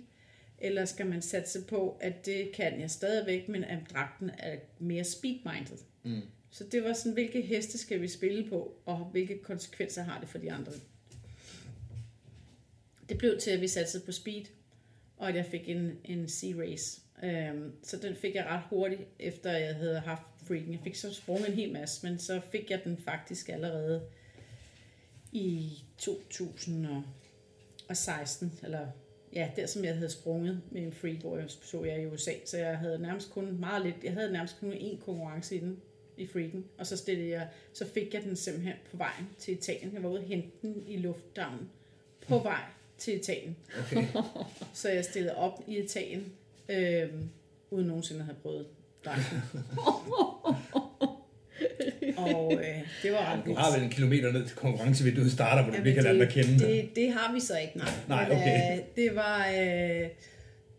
Eller skal man satse på, at det kan jeg stadigvæk, men at dragten er mere speed-minded? Mm. Så det var sådan, hvilke heste skal vi spille på, og hvilke konsekvenser har det for de andre. Det blev til, at vi satsede på speed, og at jeg fik en, en C-race. Øhm, så den fik jeg ret hurtigt, efter jeg havde haft freaking. Jeg fik så sprunget en hel masse, men så fik jeg den faktisk allerede i 2016, eller ja, der som jeg havde sprunget med en freak, hvor jeg så jeg i USA, så jeg havde nærmest kun meget lidt, jeg havde nærmest kun én konkurrence i den, i freaken, og så stillede jeg, så fik jeg den simpelthen på vejen til Italien. Jeg var ude og hente den i lufthavnen på vej til Italien. Okay. Så jeg stillede op i Italien, øh, uden nogensinde at have prøvet dragten. og øh, det var ret Du har vel en kilometer ned til konkurrencevinduet starter, hvor du lige kan lade dig kende. det, det, har vi så ikke, nej. Nej, Men, okay. øh, det, var, øh,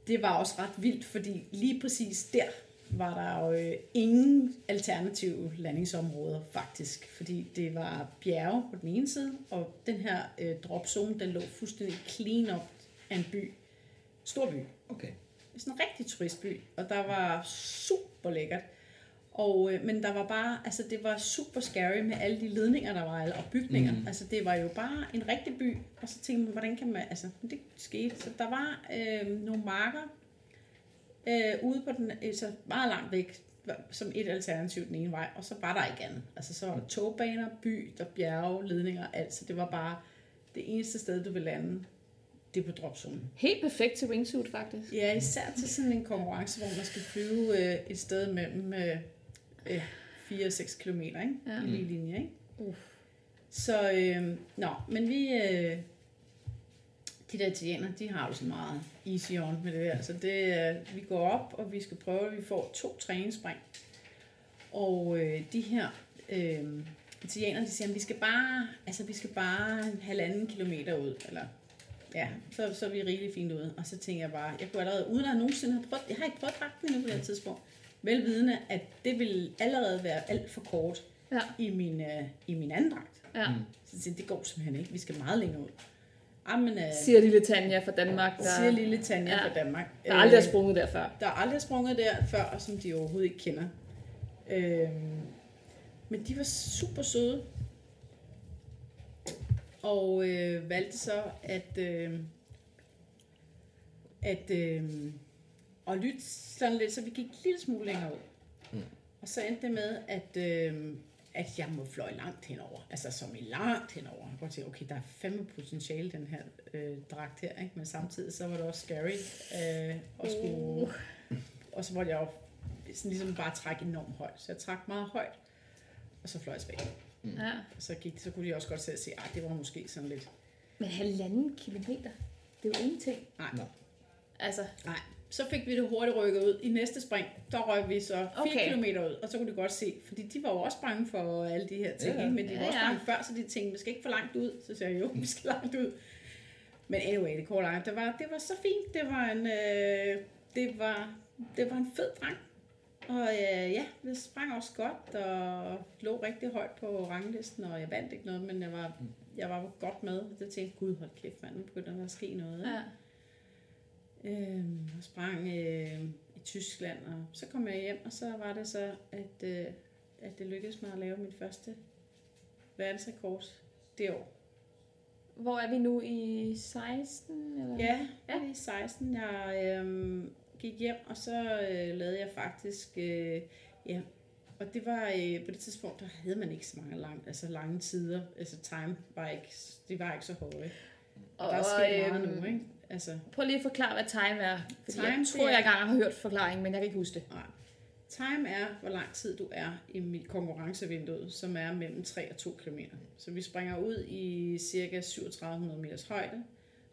det var også ret vildt, fordi lige præcis der var der jo øh, ingen alternative landingsområder faktisk, fordi det var bjerge på den ene side, og den her øh, dropzone, den lå fuldstændig clean up af en by. Stor by. Okay. Sådan en rigtig turistby, og der var super lækkert. Og, øh, men der var bare, altså det var super scary med alle de ledninger, der var, og bygninger. Mm. Altså det var jo bare en rigtig by, og så tænkte man, hvordan kan man, altså det skete. Så der var øh, nogle marker øh, ude på den, øh, så meget langt væk, som et alternativ den ene vej, og så var der ikke andet. Altså så var der togbaner, by, der bjerge, ledninger, alt. Så det var bare det eneste sted, du ville lande, det er på dropzonen. Helt perfekt til wingsuit, faktisk. Ja, især til sådan en konkurrence, hvor man skal flyve øh, et sted mellem øh, øh, 4 og 6 km ikke? Ja. i lige linje. Ikke? Uh. Så, øh, nå, men vi, øh, de der italiener, de har jo så meget easy on med det der. Så det, øh, vi går op, og vi skal prøve, at vi får to træningsspring. Og øh, de her øh, italienere, de siger, at vi skal bare, altså vi skal bare en halvanden kilometer ud, eller Ja, så, så er vi rigtig fint ude. Og så tænker jeg bare, jeg kunne allerede, uden at nogensinde have prøvet, jeg har ikke prøvet dragten endnu på det her tidspunkt, velvidende, at det ville allerede være alt for kort Ja. i min, øh, i min anden dragt. ja. Så det går simpelthen ikke, vi skal meget længere ud. Jamen, øh, Siger lille Tanja fra Danmark, der, siger lille Tanja Ja. fra Danmark. der aldrig har Øh, sprunget der før. der er aldrig sprunget der før, og som de overhovedet ikke kender. Øhm, men de var super søde. Og øh, valgte så at, øh, at, øh, at lytte sådan lidt, så vi gik en lille smule længere ud. Mm. Og så endte det med, at, øh, at jeg må fløje langt henover. Altså som i langt henover. Jeg tænke, okay, der er fandme potentiale den her øh, dragt her. Ikke? Men samtidig så var det også scary øh, at skulle... Og så måtte jeg jo sådan ligesom bare trække enormt højt. Så jeg trak meget højt, og så fløj jeg tilbage. Ja. Og så, gik, så kunne de også godt selv se, at det var måske sådan lidt... Men halvanden kilometer, det er jo ingenting. Nej, Nå. Altså, nej. Så fik vi det hurtigt rykket ud. I næste spring, der røg vi så 4 Okay. km ud, og så kunne de godt se, fordi de var jo også bange for alle de her ting, Ja, men de var Ja, også ja. bange før, så de tænkte, vi skal ikke for langt ud. Så sagde jeg, jo, vi skal langt ud. Men anyway, det korte langt, det var, det var så fint. Det var en, øh, det var, det var en fed dreng. Og øh, ja, det sprang også godt, og lå rigtig højt på ranglisten, og jeg vandt ikke noget, men jeg var, jeg var godt med. Det tænkte jeg, gud, hold kæft, mand, nu begynder der at ske noget. ja. Øhm, og sprang øh, i Tyskland, og så kom jeg hjem, og så var det så, at, øh, at det lykkedes mig at lave min første verdensrekord det år. Hvor er vi nu i 16? Eller? Ja, Ja. i 16. Jeg øh, gik hjem, og så øh, lavede jeg faktisk, øh, ja, og det var øh, på det tidspunkt, der havde man ikke så mange lange, altså lange tider, altså time var ikke, det var ikke så høje. Og, der er sket meget øhm, nu, ikke? Altså, Prøv lige at forklare, hvad time er. Fordi Time, jeg tror, er- jeg engang har hørt forklaringen, men jeg kan ikke huske det. Nej. Time er, hvor lang tid du er i konkurrencevinduet, som er mellem 3 og 2 km. Så vi springer ud i cirka 3700 meters højde,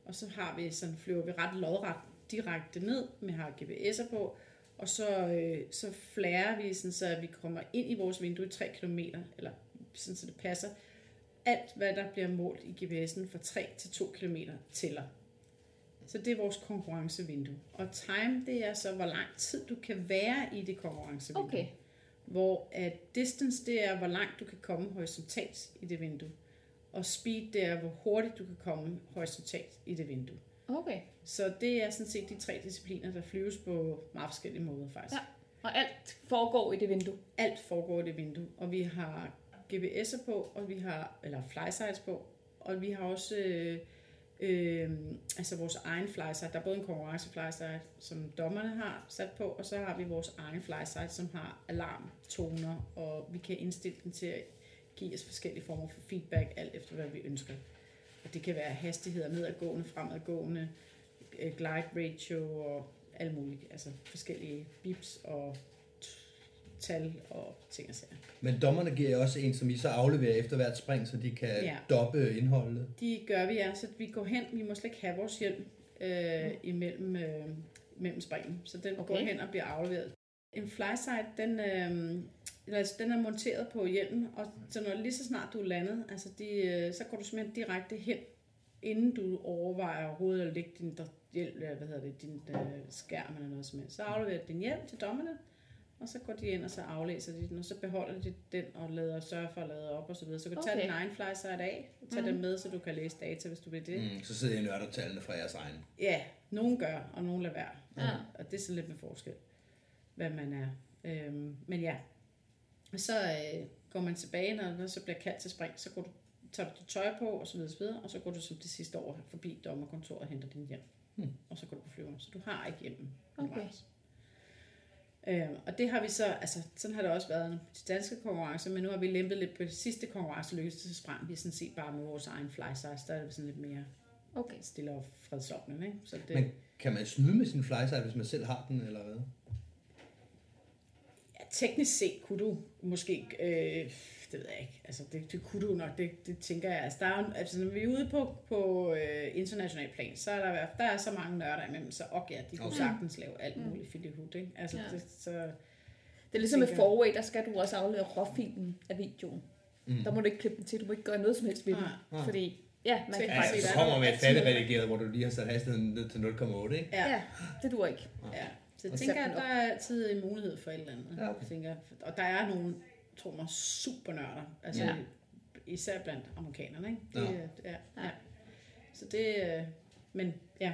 og så har vi sådan, flyver vi ret lodret direkte ned med har GPS'er på, og så, øh, så flærer vi, sådan, så at vi kommer ind i vores vindue i 3 km, eller sådan, så det passer. Alt, hvad der bliver målt i GPS'en fra 3 til 2 km, tæller. Så det er vores konkurrencevindue. Og time, det er så, hvor lang tid du kan være i det konkurrencevindue. Okay. Hvor at distance, det er, hvor langt du kan komme horisontalt i det vindue. Og speed, det er, hvor hurtigt du kan komme horisontalt i det vindue. Okay. Så det er sådan set de tre discipliner, der flyves på meget forskellige måder faktisk. Ja. Og alt foregår i det vindue. Alt foregår i det vindue, og vi har GPS'er på, og vi har, eller flysites på, og vi har også øh, øh, altså vores egen flysite. Der er både en konkurrence flysite, som dommerne har sat på, og så har vi vores egen flysite, som har alarmtoner, og vi kan indstille den til at give os forskellige former for feedback, alt efter hvad vi ønsker. Og det kan være hastigheder nedadgående, fremadgående, øh, glide ratio og alt muligt. Altså forskellige bips og tal og ting og sager. Men dommerne giver også en, som I så afleverer efter hvert spring, så de kan Ja. doppe indholdet. De gør vi, ja. Så vi går hen, vi må slet ikke have vores hjelm øh, imellem øh, mellem springen. Så den okay. går hen og bliver afleveret En flyside, den, øh, eller, den er monteret på hjelmen, og så når lige så snart du er landet, altså de, øh, så går du simpelthen direkte hen, inden du overvejer overhovedet at lægge din, hjælp, hvad hedder det, din øh, skærm eller noget som helst. Så afleverer du din hjelm til dommerne, og så går de ind, og så aflæser de den, og så beholder de den og lader, sørger for at lade op og så videre. Så du kan okay. tage din egen flyside af, og tage mm. den med, så du kan læse data, hvis du vil det. Mm. Mm, så sidder jeg og nørder tallene fra jeres egen. Ja, nogen gør, og nogen lader være. Ja. Og det er sådan lidt med forskel, hvad man er. Øhm, men ja, og så øh, går man tilbage, når der så bliver kaldt til spring, så går du, tager du dit tøj på, og så videre, så videre, og så går du som det sidste over forbi dommerkontoret og henter din hjem. Hmm. Og så går du på flyveren, så du har ikke hjemmen. Okay. undervejs. Øhm, og det har vi så, altså sådan har det også været til danske konkurrencer, men nu har vi lempet lidt på det sidste konkurrence løs, så sprang vi sådan set bare med vores egen fly size, der er det sådan lidt mere Okay. stille og fredsopnende, ikke? Så det, Men kan man snyde med sin flyside, hvis man selv har den, eller hvad? Ja, teknisk set kunne du måske, øh, det ved jeg ikke, altså det, det kunne du nok, det, det tænker jeg. Altså, der er, altså når vi er ude på, på øh, international plan, så er der, i hvert- der er så mange nørder imellem, så okay, de kunne Okay. sagtens lave alt muligt filihut, ikke? Altså, Ja. det, så, Det er ligesom med Forway, der skal du også aflevere råfilen af videoen. Mm. Der må du ikke klippe den til, du må ikke gøre noget som helst ved den. Nej. Fordi, ja, man kan Ja, faktisk... set så er kommer med et færdigredigeret, hvor du lige har sat hastigheden ned til 0,8, ikke? ja, ja. Ja, det duer ikke. ja. Så jeg Og tænker, at der er altid en mulighed for et eller andet. Ja, okay. tænker, jeg. og der er nogle, tror mig, super nørder. Altså, Ja. især blandt amerikanerne, ikke? Ja. Det, ja. ja. Så det, øh, men ja.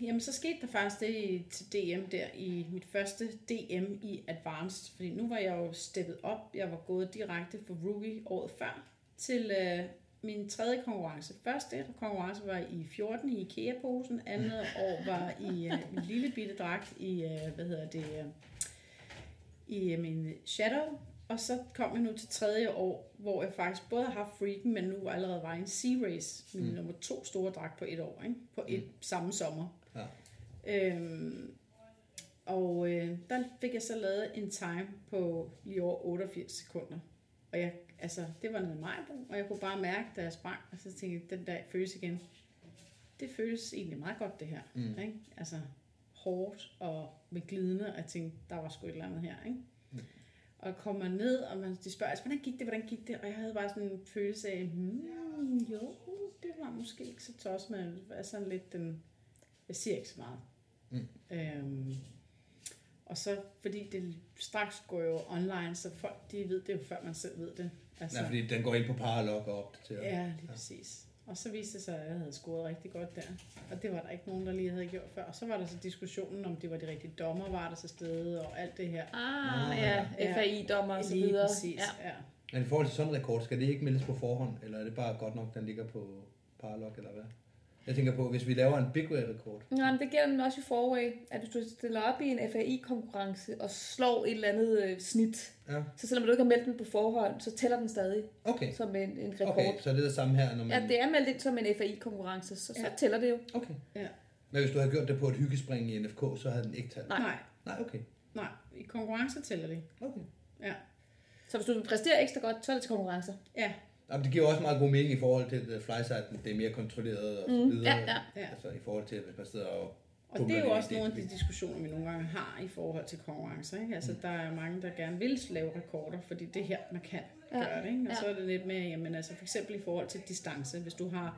Jamen, så skete der faktisk det i, til DM der, i mit første DM i Advanced, fordi nu var jeg jo steppet op, jeg var gået direkte fra rookie året før, til øh, min tredje konkurrence. Første konkurrence var i 14 i IKEA-posen, andet år var i øh, min lille bitte dragt i, øh, hvad hedder det, øh, i øh, min Shadow, og så kom jeg nu til tredje år, hvor jeg faktisk både har haft Freaken, men nu allerede var i en Sea Race, min mm. nummer to store dragt på et år, ikke? på et mm. samme sommer. Ja. Øhm, og øh, der fik jeg så lavet en time på lige over 88 sekunder. Og jeg, altså, det var noget mig, og jeg kunne bare mærke, da jeg sprang, og så tænkte jeg, den der føles igen. Det føles egentlig meget godt, det her. Mm. Ikke? Altså, hårdt og med glidende, og jeg tænkte, der var sgu et eller andet her. Ikke? Mm. Og jeg kommer ned, og man, de spørger, altså, hvordan gik det, hvordan gik det? Og jeg havde bare sådan en følelse af, hmm, jo, det var måske ikke så tosset, men var sådan lidt den, jeg siger ikke så meget. Mm. Øhm, og så, fordi det straks går jo online, så folk, de ved det jo, før man selv ved det. Altså, Ja, fordi den går ind på Paralog og opdaterer. Ja, lige præcis. Og så viste det sig, at jeg havde scoret rigtig godt der. Og det var der ikke nogen, der lige havde gjort før. Og så var der så diskussionen, om det var de rigtige dommer, var der til stede, og alt det her. Ah, ja, Ja. FAI-dommer og så Lige videre. præcis, Ja. ja. Men i forhold til sådan en rekord, skal det ikke meldes på forhånd, eller er det bare godt nok, den ligger på Paralog, eller hvad? Jeg tænker på, hvis vi laver en Big Way-rekord, Nej, men det gælder også i Forway, at hvis du stiller op i en FAI-konkurrence og slår et eller andet øh, snit, ja. så selvom du ikke har meldt den på forhånd, så tæller den stadig Okay. som en, en rekord. Okay, så er det det samme her, når man... Ja, det er meldt ind som en FAI-konkurrence, så, så Ja. tæller det jo. Okay. ja. Men hvis du havde gjort det på et hyggespring i NFK, så havde den ikke talt? Nej. Nej, Nej, okay. nej. I konkurrencer tæller det. Okay. Ja. Så hvis du præsterer ekstra godt, så er det til konkurrencer. Ja, Jamen, det giver også meget god mening i forhold til at flyside, det er mere kontrolleret og så Mm, videre. ja, ja. Ja. Altså i forhold til, hvis man sidder og... Og det er jo også nogle af det. de diskussioner, vi nogle gange har i forhold til konkurrencer. Ikke? Altså, der er mange, der gerne vil lave rekorder, fordi det er her, man kan Ja. gøre det. Ikke? Og Ja. så er det lidt med, jamen, altså, for eksempel i forhold til distance. Hvis du har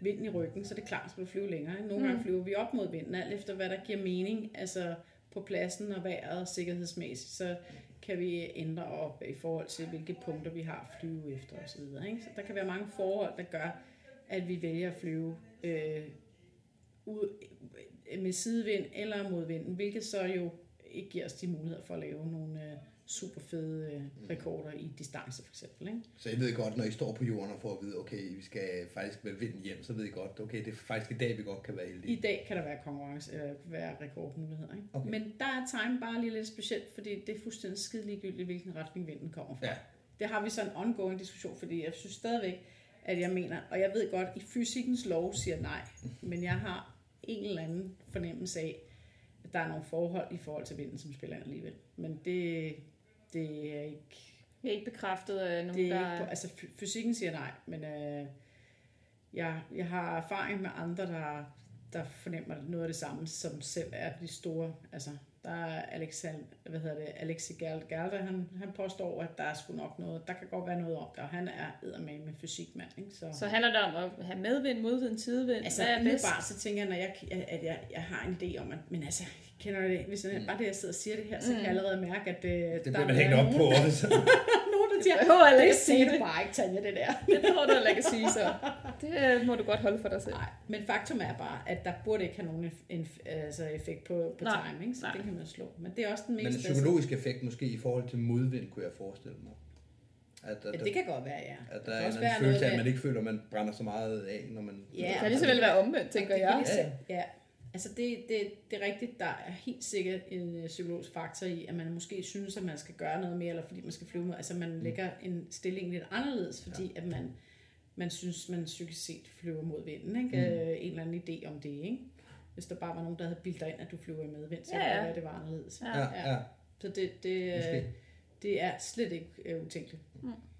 vind i ryggen, så er det klart, at du flyve længere. Ikke? Nogle Mm. gange flyver vi op mod vinden, alt efter hvad der giver mening. Altså på pladsen og vejret og sikkerhedsmæssigt, så kan vi ændre op i forhold til, hvilke punkter vi har at flyve efter osv. Ikke? Så der kan være mange forhold, der gør, at vi vælger at flyve øh, ud, med sidevind eller mod vinden, hvilket så jo ikke giver os de muligheder for at lave nogle øh, super fede øh, rekorder i distance for eksempel. Ikke? Så jeg ved godt, når I står på jorden og får at vide, okay, vi skal faktisk med vinden hjem, så ved I godt, okay, det er faktisk i dag, vi godt kan være heldige. I dag kan der være konkurrence, eller være rekordmuligheder. Ikke? Okay. Men der er time bare lige lidt specielt, fordi det er fuldstændig skide ligegyldigt, hvilken retning vinden kommer fra. Ja. Det har vi så en ongoing diskussion, fordi jeg synes stadigvæk, at jeg mener, og jeg ved godt, at i fysikkens lov siger nej, men jeg har en eller anden fornemmelse af, at der er nogle forhold i forhold til vinden, som spiller alligevel. Men det, det er ikke... Det er ikke bekræftet af nogen, Det er der... ikke altså fy- fysikken siger nej, men øh, jeg, jeg har erfaring med andre, der, der fornemmer noget af det samme, som selv er de store. Altså, der er Alexander, hvad hedder det, Alexi Galder, han, han påstår, at der er sgu nok noget, der kan godt være noget om det, og han er eddermame med fysikmand, ikke? Så, Så handler det om at have medvind, modvind, sidevind. altså, Hvad er bedst? bare så tænker jeg, når jeg, at jeg, jeg har en idé om, at, men altså, kender du det, hvis jeg, bare det, jeg sidder og siger det her, så kan jeg allerede mærke, at øh, Det der bliver man er hængt op på også. der siger, behøver heller det ikke sige siger du det. bare ikke, Tanja, det der. Det tror du heller ikke at sige, så det øh, må du godt holde for dig selv. Nej, men faktum er bare, at der burde ikke have nogen altså effekt på, på Nej, timing, så nej. det kan man slå. Men det er også den Men mest en psykologisk effekt måske i forhold til modvind, kunne jeg forestille mig. At, at, Ja, det kan godt være, ja. at Det der er en følelse af, at man ikke føler, at man brænder så meget af, når man... Ja. Det kan lige så vel være omvendt, tænker det jeg. Ja, ja. Altså det, det, det er rigtigt, der er helt sikkert en øh, psykologisk faktor i, at man måske synes, at man skal gøre noget mere, eller fordi man skal flyve med. Altså man lægger en stilling lidt anderledes, fordi ja. at man, man synes, man psykisk set flyver mod vinden. Ikke? Mm. En eller anden idé om det, ikke? Hvis der bare var nogen, der havde bildt dig ind, at du flyver i medvind, så Ja, ja, være, det var anderledes. Ja. Ja, ja. Så det, det, øh, det er slet ikke øh, utænkeligt.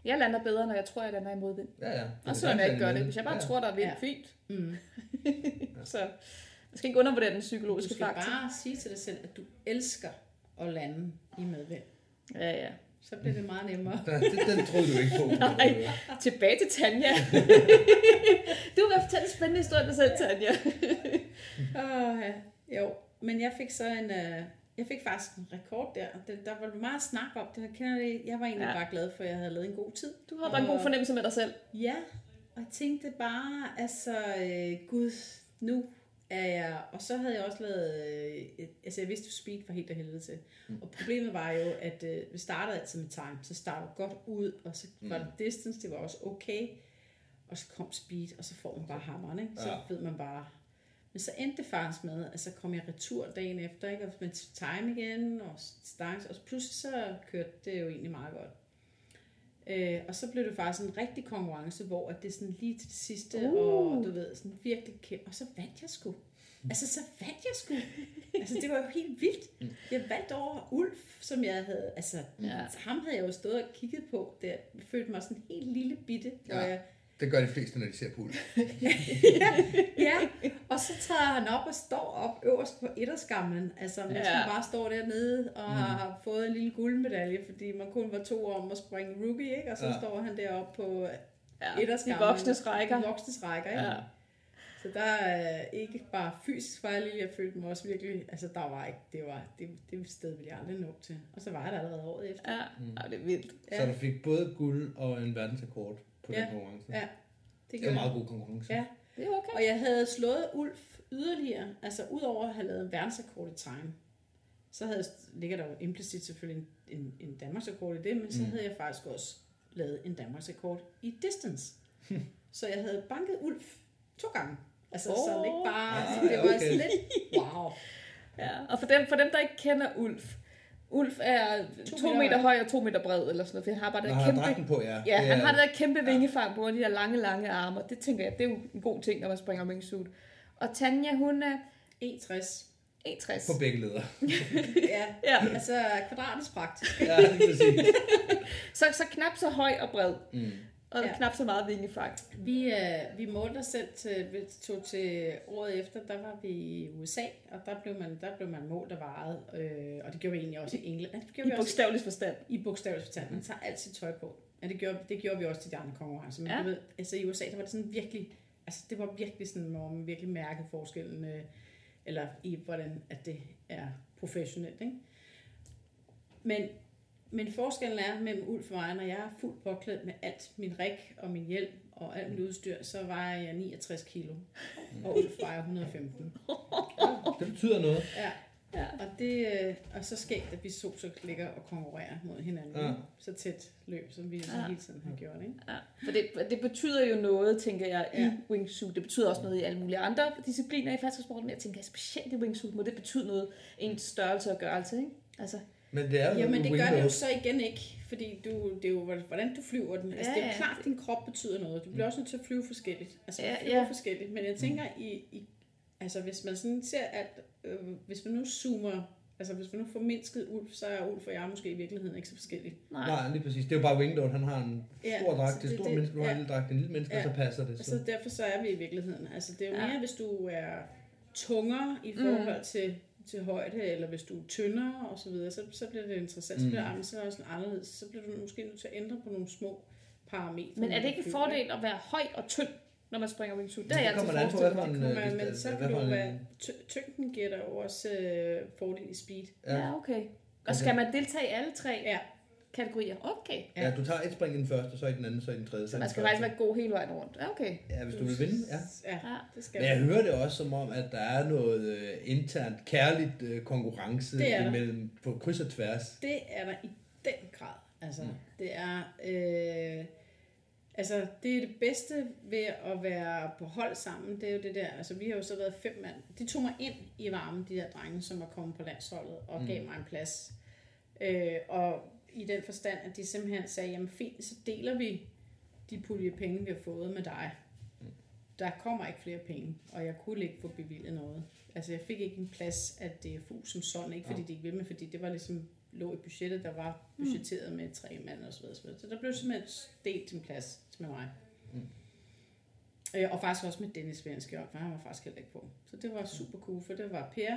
Jeg lander bedre, når jeg tror, jeg lander i modvind. Ja, ja. Og så jeg ikke gør det. Hvis jeg bare ja. tror, der er vind, Ja. fint. Mm. Så jeg skal ikke undervurdere den Du psykologiske skal faktor. bare sige til dig selv, at du elsker at lande i medvind. Ja, ja. Så bliver det meget nemmere. Den, den, den troede du ikke på. Nej. Tilbage til Tanja. du vil fortælle en spændende historie dig selv, Tanja. Åh, ja. Jo, men jeg fik så en... Øh, jeg fik faktisk en rekord der. Det, der var meget snak om det. Jeg, kender det. jeg var egentlig Ja. ja. bare glad for, at jeg havde lavet en god tid. Du har bare en god fornemmelse med dig selv. Ja, og jeg tænkte bare, altså, øh, gud, nu er jeg... Og så havde jeg også lavet... Øh, altså, jeg vidste, at speed var helt af helvede til. Mm. Og problemet var jo, at øh, vi startede altid med time. Så startede godt ud, og så var der distance, det var også okay. Og så kom speed, og så får man bare hammeren, ikke? Så Ja. ja. ved man bare... Men så endte det faktisk med, at så kom jeg retur dagen efter, ikke? Og med time igen, og stance, og pludselig så kørte det jo egentlig meget godt. Øh, og så blev det faktisk en rigtig konkurrence, hvor at det sådan lige til det sidste, uh. og du ved, sådan virkelig kæmpe, og så vandt jeg sgu. Altså, så vandt jeg sgu. Altså, det var jo helt vildt. Jeg vandt over Ulf, som jeg havde, altså, Ja. ham havde jeg jo stået og kigget på, der jeg følte mig sådan helt lille bitte, ja. Ja. og jeg, Det gør de fleste, når de ser pul. ja, og så træder han op og står op øverst på etterskamlen, altså mens Ja. ja. man bare står dernede og mm. har fået en lille guldmedalje, fordi man kun var to om at springe rookie, ikke? og så Ja. ja. står han deroppe på Ja, etterskamlen. de voksnes rækker. De voksnes rækker, ikke? Ja. Ja. Så der er ikke bare fysisk var jeg følte mig også virkelig, altså der var ikke, det var, det, det sted ville jeg aldrig nå til. Og så var jeg der allerede året efter. Ja, ja det er vildt. Så du fik både guld og en verdensrekord på den Ja. konkurrence. Ja, Det er en gjorde meget god konkurrence. Ja, Det er okay. og jeg havde slået Ulf yderligere, altså udover at have lavet en verdensrekord i time, så havde, ligger der jo implicit selvfølgelig en, en, en Danmarksrekord i det, men så Mm. havde jeg faktisk også lavet en Danmarksrekord i distance. så jeg havde banket Ulf to gange. Altså oh. sådan ikke bare, Ah, altså, det var okay. sådan lidt, wow. Ja. Og for dem, for dem, der ikke kender Ulf, Ulf er to, To meter, meter høj og to meter bred, eller sådan noget, for han har bare det har kæmpe... dragten på, ja. Ja, Det han er- har det der kæmpe vingefang på, og de der lange, lange arme. Det tænker jeg, det er jo en god ting, når man springer wingsuit. Og Tanja, hun er 61. 61. På begge ledere. Ja, Ja. altså kvadratisk praktisk. Ja, det er præcis. Så, så knap så høj og bred, Mm. Og Ja. knap så meget vingefang. Vi, øh, vi målte os selv til, vi tog til året efter, der var vi i USA, og der blev man, der blev man målt og vejet, øh, og det gjorde vi egentlig også i England. Det gjorde I vi også bogstavelig forstand. i bogstavelig forstand. Man tager altid tøj på. Ja, det gjorde, det gjorde vi også til de andre konkurrencer. Men ja. du ved, altså i USA, der var det sådan virkelig, altså det var virkelig sådan, hvor man virkelig mærkede forskellen, øh, eller i hvordan at det er professionelt, ikke? Men, men forskellen er mellem Ulf og mig, når jeg er fuldt påklædt med alt min rig og min hjelm og alt mit udstyr, så vejer jeg 69 kilo, og Ulf vejer 115. Det betyder noget. Ja. Ja. Og, det, øh, og så skægt, at vi to så ligger og konkurrerer mod hinanden. Ja. Så tæt løb, som vi Ja. hele tiden har gjort. Ikke? Ja, for det, det betyder jo noget, tænker jeg, i Ja. wingsuit. Det betyder også noget i alle mulige andre discipliner i faldskabssporten, men jeg tænker, specielt i wingsuit må det betyde noget, en størrelse og gørelse, ikke? Altså, Men det er jo Jamen det gør det jo så igen ikke, fordi du, det er jo, hvordan du flyver den. Altså, Ja, det er jo ja. klart, at din krop betyder noget. Du bliver også nødt til at flyve forskelligt. Altså, Ja, ja, flyve ja. ja. forskelligt. Men jeg tænker, i, i, altså, hvis man sådan ser alt, øh, hvis man nu zoomer, altså hvis man nu får mindsket Ulf, så er Ulf og jeg måske i virkeligheden ikke så forskellige. nej. Nej, lige præcis. Det er jo bare Wingdot. Han har en Ja, stor dragt, så det det- stor det- menneske, du har en ja. lille dragt, en lille menneske, og Ja. så passer det. Og Så. så derfor så er vi i virkeligheden. Altså det er jo Ja. mere, hvis du er tungere i forhold til til højde, eller hvis du er tyndere og så videre, så, så bliver det interessant. Så bliver armen så også anderledes. Så bliver du måske nødt til at ændre på nogle små parametre. Men er det ikke en fordel at være høj og tynd, når man springer wingsuit? Det er jeg Det altid kommer an på, forestillet mig. øh, man, dist- men så kan for du være, ty- tyngden giver dig også øh, fordel i speed. Ja, okay. Og skal man deltage i alle tre Ja. Kategorier? Okay. Ja, du tager et spring i den første, og så i den anden, så i den tredje. Så man skal faktisk være god hele vejen rundt. Ja, okay. Ja, hvis du vil vinde, ja. Ja, Ja. det skal Men jeg hører det også som om, at der er noget øh, internt, kærligt øh, konkurrence Det er der. imellem på kryds og tværs. Det er der i den grad. Altså, mm. det er... Øh, altså, det er det bedste ved at være på hold sammen. Det er jo det der... Altså, vi har jo så været fem mand. De tog mig ind i varmen, de der drenge, som var kommet på landsholdet, og mm. gav mig en plads. Øh, og i den forstand, at de simpelthen sagde, jamen fint, så deler vi de pulje penge, vi har fået med dig. Der kommer ikke flere penge, og jeg kunne ikke få bevilget noget. Altså, jeg fik ikke en plads af DFU som sådan, ikke fordi de ikke ville, men fordi det var ligesom lå i budgettet, der var budgetteret med tre mand og så videre, så videre. Så der blev simpelthen delt en plads med mig. Mm. Øh, og faktisk også med Dennis Svenskjørn, for han var faktisk heller ikke på. Så det var super cool, for det var Per,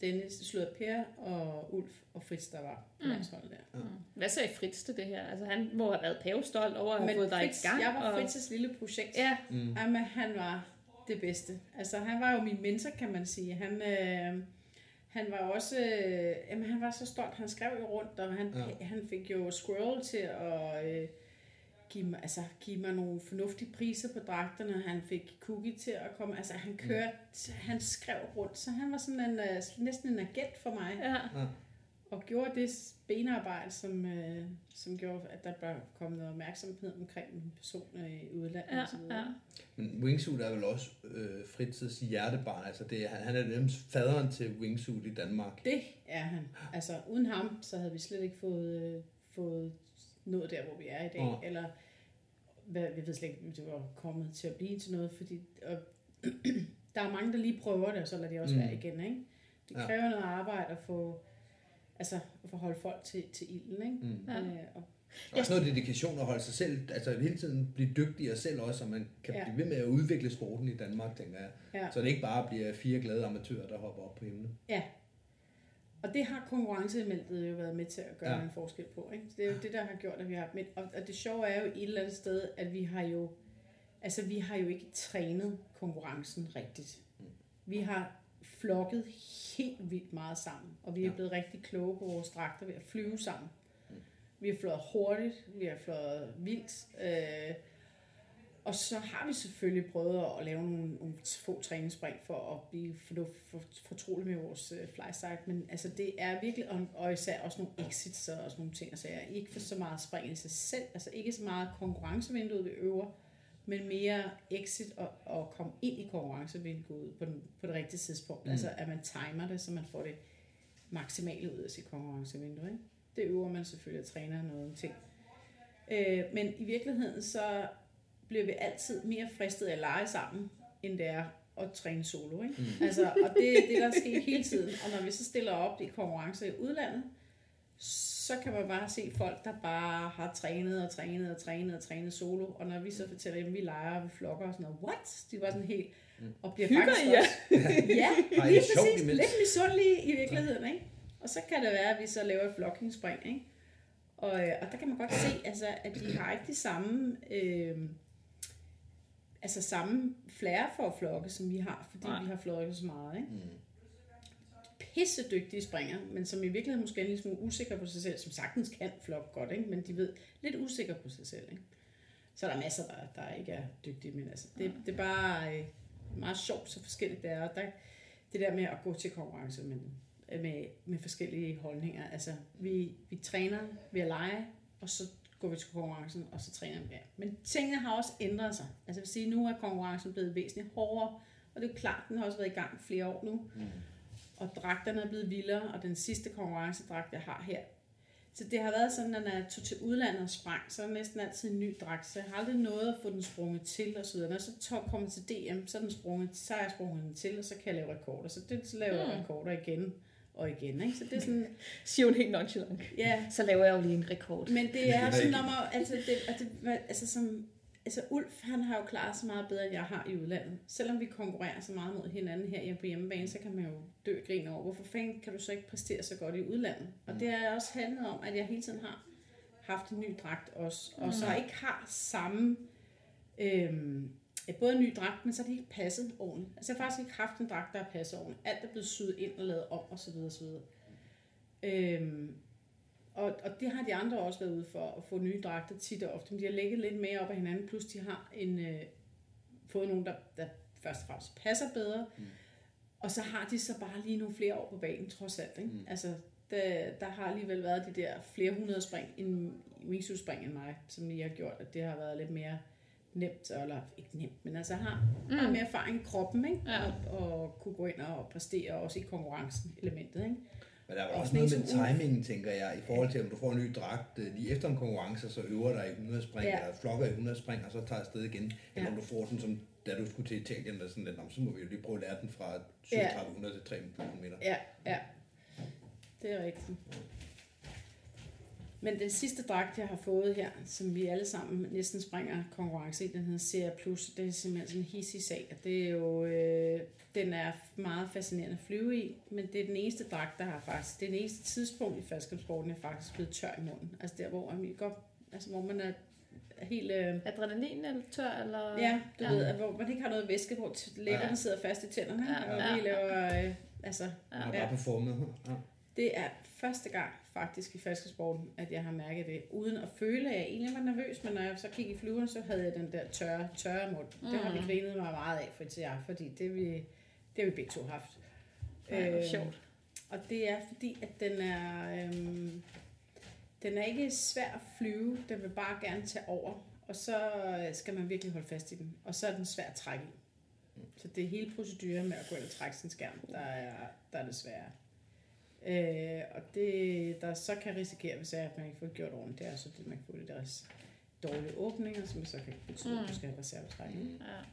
Dennis, slået Per og Ulf og Fritz, der var på Mm. landsholdet der. Hvad sagde Fritz til det her? Altså, han må have været pavestolt over at have fået dig i gang. jeg var og... Fritz's lille projekt. Ja, Mm. Jamen, han var det bedste. Altså, han var jo min mentor, kan man sige. Han, øh, han var også... Øh, jamen, han var så stolt. Han skrev jo rundt, og han, ja. han fik jo Squirrel til at øh, give, mig, altså, give mig nogle fornuftige priser på dragterne. Han fik Cookie til at komme... Altså, han kørte... Han skrev rundt, så han var sådan en, øh, næsten en agent for mig. ja. Ja. Og gjorde det benarbejde, som, øh, som gjorde, at der blev kommet noget opmærksomhed omkring en person øh, i udlandet. Ja, og så ja. Men Wingsuit er vel også øh, Fritz's hjertebarn. Altså det, er- han, han er nærmest faderen til Wingsuit i Danmark. Det er han. Altså, uden ham, så havde vi slet ikke fået, øh, fået nået der, hvor vi er i dag. Åh. Eller, hvad, vi ved slet ikke, om det var kommet til at blive til noget, fordi og, der er mange, der lige prøver det, og så lader de også Mm. mm. være igen. Ikke? Det Ja. kræver noget arbejde at få, altså, at få holde folk til, til ilden. Ikke? Mm. Ja. Øh, og, Også noget dedikation at holde sig selv, altså hele tiden blive dygtigere selv også, så man kan Ja. blive ved med at udvikle sporten i Danmark, tænker jeg. ja. Så det ikke bare bliver fire glade amatører, der hopper op på himlen. Ja. Og det har konkurrenceelementet jo været med til at gøre Ja. en forskel på. Ikke? Så det er jo det, der har gjort, at vi har... Men, og, og det sjove er jo et eller andet sted, at vi har jo... Altså, vi har jo ikke trænet konkurrencen rigtigt. Vi har flokket helt vildt meget sammen, og vi er Ja. blevet rigtig kloge på vores dragter ved at flyve sammen. Vi har fløjet hurtigt, vi har fløjet vildt, øh, og så har vi selvfølgelig prøvet at lave nogle, nogle få træningsspring for at blive for, fortrolig med vores øh, flysite, men altså det er virkelig, og, og især også nogle exits og sådan nogle ting, altså jeg ikke for så meget spring i sig selv, altså ikke så meget konkurrencevinduet vi øver, men mere exit og, og komme ind i konkurrencevinduet på, den, på det rigtige tidspunkt, mm. altså at man timer det, så man får det maksimale ud af sit konkurrencevindue, ikke? Det øver man selvfølgelig og træner noget ting. Øh, men i virkeligheden så bliver vi altid mere fristet af at lege sammen, end det er at træne solo. Ikke? Mm. Altså, og det er det, der sker hele tiden. Og når vi så stiller op i konkurrencer i udlandet, så kan man bare se folk, der bare har trænet og trænet og trænet og trænet solo. Og når vi så fortæller dem, vi leger og vi flokker og sådan noget, what? De var sådan helt... Og bliver Hygger faktisk jer? også... ja, lige det sjovt præcis. Lidt misundelige i virkeligheden, ikke? Og så kan det være, at vi så laver et flokkingsspring, ikke? Og, øh, og der kan man godt se, altså, at de har ikke de samme, øh, altså samme flair for at flokke, som vi har, fordi Nej. Vi har flokket så meget. Ikke? Mm. Pisse dygtige springer, men som i virkeligheden måske er en lille smule usikre på sig selv, som sagtens kan flokke godt, ikke? men de ved lidt usikre på sig selv. Ikke? Så er der masser, der, der ikke er dygtige, men altså, det, det er bare øh, meget sjovt, så forskelligt det er. Og der, det der med at gå til konkurrence med, med, med forskellige holdninger. Altså, vi, vi træner ved at lege, og så går vi til konkurrencen, og så træner vi der. Men tingene har også ændret sig. Altså, jeg vil sige, nu er konkurrencen blevet væsentligt hårdere, og det er klart, den har også været i gang flere år nu. Mm. Og dragterne er blevet vildere, og den sidste konkurrencedragt, jeg har her, så det har været sådan, at når jeg tog til udlandet og sprang, så er det næsten altid en ny dragt, så jeg har aldrig nået at få den sprunget til og så videre. Når jeg så tog, kommer til DM, så er, den sprunget, så er jeg sprunget den til, og så kan jeg lave rekorder. Så det så laver jeg Mm. rekorder igen og igen. Ikke? Så det er sådan, Siger hun helt nonchalant. ja, Så laver jeg jo lige en rekord. men det Det er sådan om at, altså, det, at det, hvad- altså som, altså Ulf, han har jo klaret sig meget bedre, end jeg har i udlandet. Selvom vi konkurrerer så meget mod hinanden her på hjemmebane, så kan man jo dø og grine over, hvorfor fanden kan du så ikke præstere så godt i udlandet? Og det er også handlet om, at jeg hele tiden har haft en ny dragt også, og så ikke har samme, øhm, ja, både en ny dragt, men så har det ikke passet ordentligt. Altså jeg har faktisk ikke haft en dragt, der har passet ordentligt. Alt er blevet syet ind og lavet om, og så videre, og så videre. Øhm, og, og det har de andre også været ude for, at få nye dragter tit og ofte. Men de har ligget lidt mere op ad hinanden, plus de har en, øh, fået nogen, der, der først og fremmest passer bedre. Mm. Og så har de så bare lige nogle flere år på banen, trods alt. Ikke? Mm. Altså, der, der har alligevel været de der flere hundrede spring, en wingsuit-spring end mig, som lige har gjort, at det har været lidt mere nemt, eller ikke nemt, men altså har, mm. har mere erfaring i kroppen, ikke? Ja. Og, og kunne gå ind og præstere også i konkurrencen elementet, ikke? Men der er også noget en med timingen, tænker jeg, i forhold til, om du får en ny dragt øh, lige efter en konkurrence, så øver dig i 100 spring, Ja. ja. eller flokker i 100 spring, og så tager afsted igen. Eller Ja. om du får sådan som, da du skulle til Italien, der sådan lidt, "Nå, så må vi jo lige prøve at lære den fra Ja. 3700 til 3000 meter. Ja, ja. Det er rigtigt. Men den sidste dragt, jeg har fået her, som vi alle sammen næsten springer konkurrence i, den hedder Serie Plus, det er simpelthen sådan en hissig sag. og Det er jo, øh, den er meget fascinerende at flyve i, men det er den eneste dragt, der har faktisk, det er den eneste tidspunkt i faldskabssporten, jeg er faktisk blevet tør i munden. Altså der, hvor man, godt, altså, hvor man er helt... Øh, Adrenalin eller tør, eller... Ja, du Ja. ja. ved, at hvor man ikke har noget væske, hvor læberne Ja. sidder fast i tænderne, Ja, ja, og ja, vi laver, øh, altså, Man har Ja. bare performet. Ja. Det er første gang faktisk i falskesporten, at jeg har mærket det, uden at føle, at jeg egentlig var nervøs, men når jeg så kiggede i flyveren, så havde jeg den der tørre, tørre mund. Mm. Det har vi grinet mig meget af for til jer, fordi det, vi, det har vi begge to haft. Ja, hvor Øh, sjovt. Og det er fordi, at den er, øhm, den er ikke svær at flyve, den vil bare gerne tage over, og så øh, skal man virkelig holde fast i den, og så er den svær at trække i. Så det er hele proceduren med at gå ind og trække sin skærm, der er, der er det svære. Øh, og det, der så kan risikere, hvis det er, at man ikke får det gjort ordentligt, det er så det, man kan få lidt deres dårlige åbninger, som så kan betyde, at du skal have reservetrækning. Ja.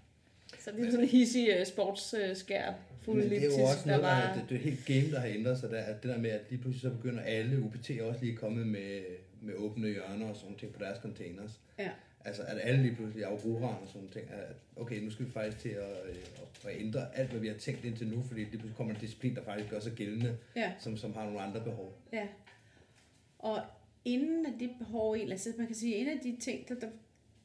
Så det er sådan en hissig uh, sportsskærm, fuld Men det er jo også noget, der, var... det, det er helt game, der har ændret sig der, at det der med, at lige pludselig så begynder alle UPT også lige kommet med, med åbne hjørner og sådan ting på deres containers. Ja. Altså at alle lige pludselig, Aurora og sådan ting, at okay, nu skal vi faktisk til at, øh, at, at ændre alt, hvad vi har tænkt indtil nu, fordi lige pludselig kommer en disciplin, der faktisk gør sig gældende, Ja. som, som har nogle andre behov. Ja. Og inden af det behov, altså man kan sige, en af de ting, der, der,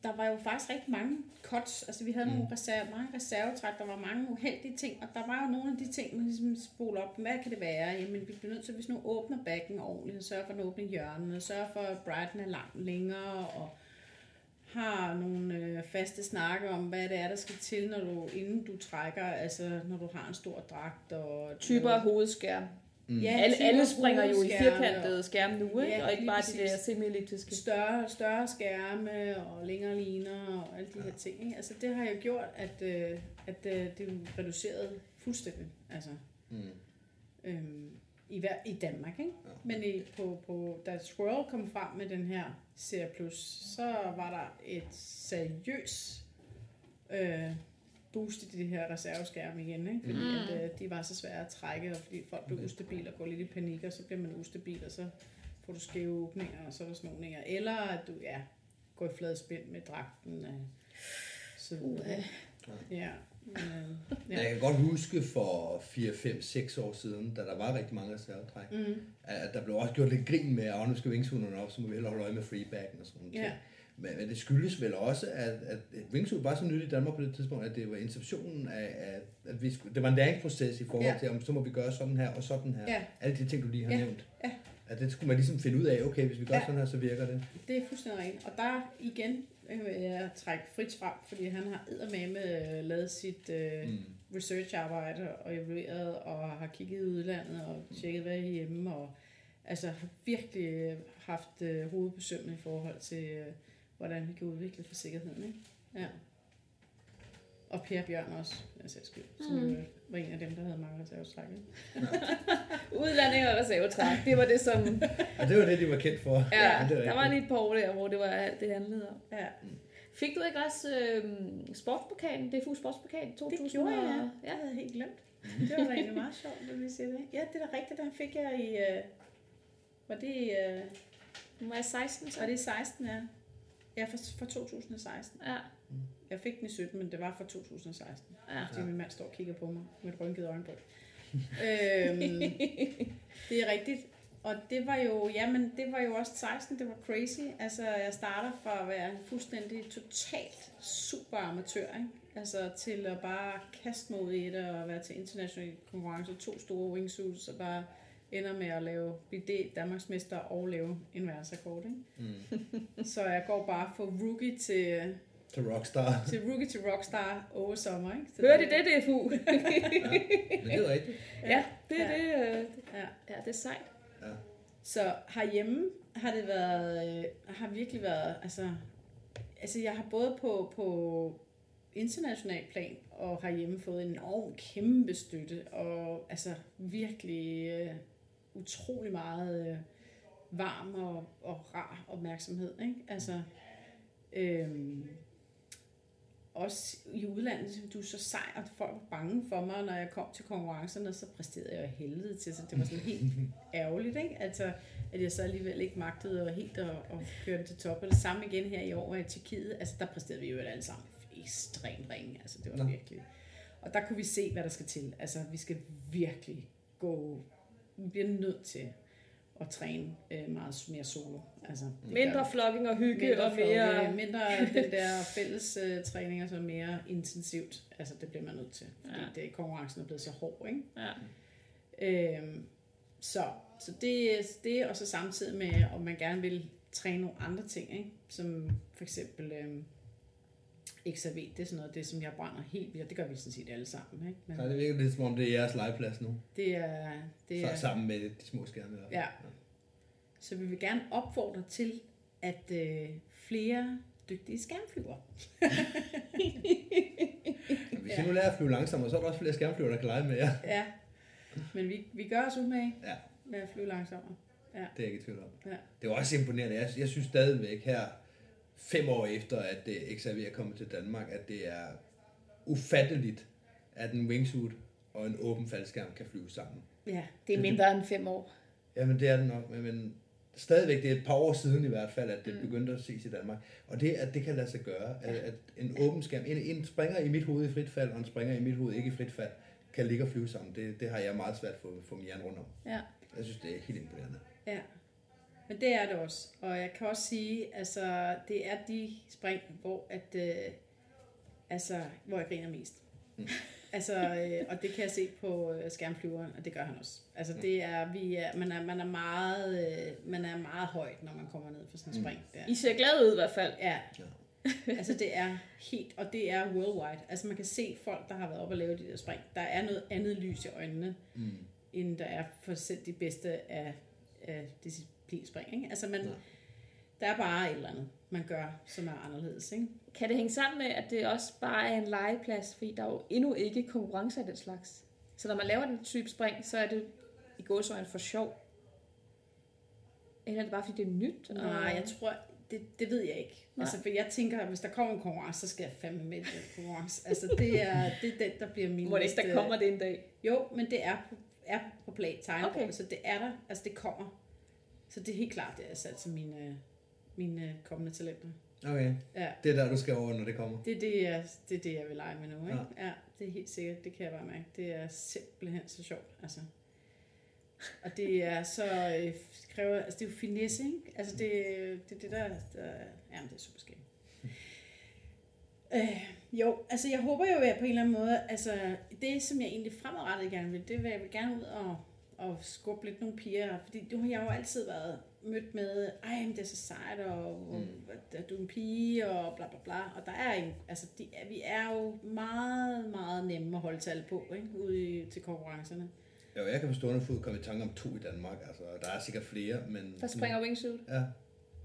der var jo faktisk rigtig mange cuts. Altså vi havde mm. nogle reserve, mange reservetræk, der var mange uheldige ting, og der var jo nogle af de ting, man ligesom spoler op. Hvad kan det være? Jamen vi bliver nødt til, hvis nu åbner backen ordentligt, sørge for at den åbner hjørnerne, sørge for at brighten er langt længere, og har nogle øh, faste snakke om, hvad det er, der skal til, når du, inden du trækker, altså når du har en stor dragt. Og Typer af hovedskærm. Ja, alle, alle springer jo i firkantede skærme nu, ikke? Ja, og ikke bare de der semi-elliptiske. større, større skærme og længere liner og alle de her ting. Ikke? Altså det har jo gjort, at, øh, at øh, det er reduceret fuldstændig. Altså, Mm. øhm, i, hver, I Danmark, ikke? Ja. Men i, på, på, da Squirrel kom frem med den her Serie Plus, så var der et seriøst øh, boost i de her reserveskærme igen, ikke? Fordi Mm. at, øh, de var så svære at trække, og fordi folk blev ustabile og går lidt i panik, og så bliver man ustabil, og så får du skæve åbninger, og så er der sådan nogle. Eller at du ja, går i flad spænd med dragten. Øh, så videre. Ja. Ja. Jeg kan godt huske for 4, 5, 6 år siden, da der var rigtig mange reservetræk, Mm. at der blev også gjort lidt grin med, at nu skal wingsuiterne op, så må vi hellere holde øje med freebacken og sådan noget. Ja. Men, men det skyldes vel også, at, at wingsuit var så nyt i Danmark på det tidspunkt, at det var inceptionen af, af at vi skulle, det var en læringsproces i forhold Ja. til, om så må vi gøre sådan her og sådan her. Ja. Alle de ting, du lige har Ja. nævnt. Ja. At det skulle man ligesom finde ud af, okay, hvis vi gør Ja. sådan her, så virker det. Det er fuldstændig rigtigt. Og der igen øh, vil jeg trække Fritz frem, fordi han har eddermame øh, lavet sit øh, Mm. research-arbejde og evalueret og har kigget i udlandet og tjekket, hvad er hjemme og altså har virkelig øh, haft øh, hovedet på sømmen i forhold til, øh, hvordan vi kan udvikle for sikkerheden. Ikke? Ja. Og Per Bjørn også, jeg selv skyld, som Mm. Var en af dem, der havde mange reservetræk. ikke? Udlanding og reservetræk, det var det, som... Og det var det, de var kendt for. Ja, Men det er der var lige et par år der, hvor det var alt, det handlede om. Ja. Fik du ikke også øh, sportspokalen, DFU sportspokalen 2000? Det gjorde jeg, ja. ja. Jeg havde helt glemt. Det var da egentlig meget sjovt, at vi siger det. Ja, det er da rigtigt, den fik jeg i... Øh, var det, i, øh, Nu var jeg 16, så. var det i 16, ja. Ja, for, for 2016. Ja. Jeg fik den i 17, men det var for 2016. Ja. Fordi min mand står og kigger på mig med et rynket øjenbryn. øhm, det er rigtigt. Og det var jo, jamen, det var jo også 16, det var crazy. Altså, jeg starter fra at være en fuldstændig totalt super amatør, ikke? Altså, til at bare kaste mig ud i det og være til international konkurrence, to store wingsuits, og bare ender med at lave BD Danmarksmester og lave en verdensrekord, ikke? Mm. Så jeg går bare fra rookie til, Til Rockstar. til rookie til rockstar over sommer, ikke? Så Hør det, det, det er fu. Men det er rigtigt. ja, det er Ja. det. øh, Ja. Ja, det er sejt. Ja. Så herhjemme har det været, øh, har virkelig været, altså, altså jeg har både på, på international plan og herhjemme fået en enorm kæmpe støtte, og altså virkelig øh, utrolig meget øh, varm og, og rar opmærksomhed, ikke? Altså, øhm, også i udlandet, du er så sej, og folk var bange for mig, når jeg kom til konkurrencerne, så præsterede jeg helvede til, så det var sådan helt ærgerligt, ikke? Altså, at jeg så alligevel ikke magtede og helt at, at køre det til top. Og det samme igen her i år i Tjekkiet, altså der præsterede vi jo alle sammen ekstremt ringe, altså det var Nå. virkelig. Og der kunne vi se, hvad der skal til. Altså, vi skal virkelig gå, vi bliver nødt til at træne øh, meget mere solo. Altså, Mindre flokking og hygge mindre, og mere... flok, øh, mindre den der fælles øh, træninger, som er mere intensivt. Altså, det bliver man nødt til. Fordi Ja. det, konkurrencen er blevet så hård, ikke? Ja. Øhm, så, så det er det, og så samtidig med, om man gerne vil træne nogle andre ting, ikke? som for eksempel øhm, XRV, det er sådan noget, det som jeg brænder helt vildt, det gør vi sådan set alle sammen. Ikke? Men Nej, det virker lidt som om, det er jeres legeplads nu. det er, det Så, er, sammen med de små skærme. der. Ja. så vi vil gerne opfordre til, at øh, flere dygtige skærmflyver. Hvis I nu lærer at flyve langsommere, så er der også flere skærmflyver, der kan lege med jer. Ja, men vi, vi gør os umage Ja. med at flyve langsommere. Det er jeg ikke i tvivl om. Ja. Det var også imponerende. Jeg, jeg synes stadigvæk her, fem år efter, at det XRV er kommet til Danmark, at det er ufatteligt, at en wingsuit og en åben faldskærm kan flyve sammen. Ja, Det er mindre end fem år. Jamen det er det nok, men, men stadigvæk, det er et par år siden i hvert fald, at det Mm. begyndte at ses i Danmark. Og det, at det kan lade sig gøre, at, at en åben skærm, en, en springer i mit hoved i frit fald, og en springer i mit hoved ikke i frit fald, kan ligge og flyve sammen. Det, det har jeg meget svært for at få min hjerne rundt om. ja. Jeg synes, det er helt imponerende. Ja, men det er det også. Og jeg kan også sige, altså, det er de spring, hvor, at, øh, altså, hvor jeg griner mest. Mm. altså, øh, og det kan jeg se på øh, skærmflyveren, og det gør han også. Altså, det er, vi er, man, er, man, er meget, øh, man er meget højt, når man kommer ned for sådan en spring. Der. I ser glade ud i hvert fald. Ja. Ja. altså det er helt, og det er worldwide. Altså man kan se folk, der har været oppe og lave de der spring. Der er noget andet lys i øjnene, Mm. end der er for selv de bedste af, af disciplinspring. Ikke? Altså man, der er bare et eller andet, man gør, som er anderledes. Ikke? Kan det hænge sammen med, at det også bare er en legeplads, fordi der er jo endnu ikke konkurrence af den slags. Så når man laver den type spring, så er det i gåsøjne for sjov. Eller er det bare, fordi det er nyt? og- Nej, jeg tror, det, det ved jeg ikke. Nej. Altså, for jeg tænker, at hvis der kommer en konkurrence, så skal jeg fandme med den konkurrence. Altså, det er, det er den, der bliver min Må det ikke, der kommer det en dag? Jo, men det er på, er på play tegnebordet, Okay. okay. så det er der. Altså, det kommer. Så det er helt klart, det er sat til mine, mine kommende talenter. Okay, Ja, det er der, du skal over, når det kommer. det er det, jeg, det, er det, jeg vil lege med nu. Ikke? Ja. Ja. ja, det er helt sikkert. Det kan jeg bare mærke. Det er simpelthen så sjovt. Altså. Og det er så... Øh, kræver, altså, det er jo finesse, ikke? Altså, det det, det der... der jamen, det er super skægt. Øh, jo, altså jeg håber jo at på en eller anden måde, altså det som jeg egentlig fremadrettet gerne vil, det vil jeg vil gerne ud og, og skubbe lidt nogle piger, fordi du har jeg jo altid været mødt med, ej, men det er så sejt, og, og Mm. at du er en pige, og bla bla bla, og der er en, altså de, vi er jo meget, meget nemme at holde tal på, ikke, ude i, til konkurrencerne. Jo, jeg kan på stående fod komme i tanke om to i Danmark. Altså, der er sikkert flere, men... Der springer wingsuit. Ja, jeg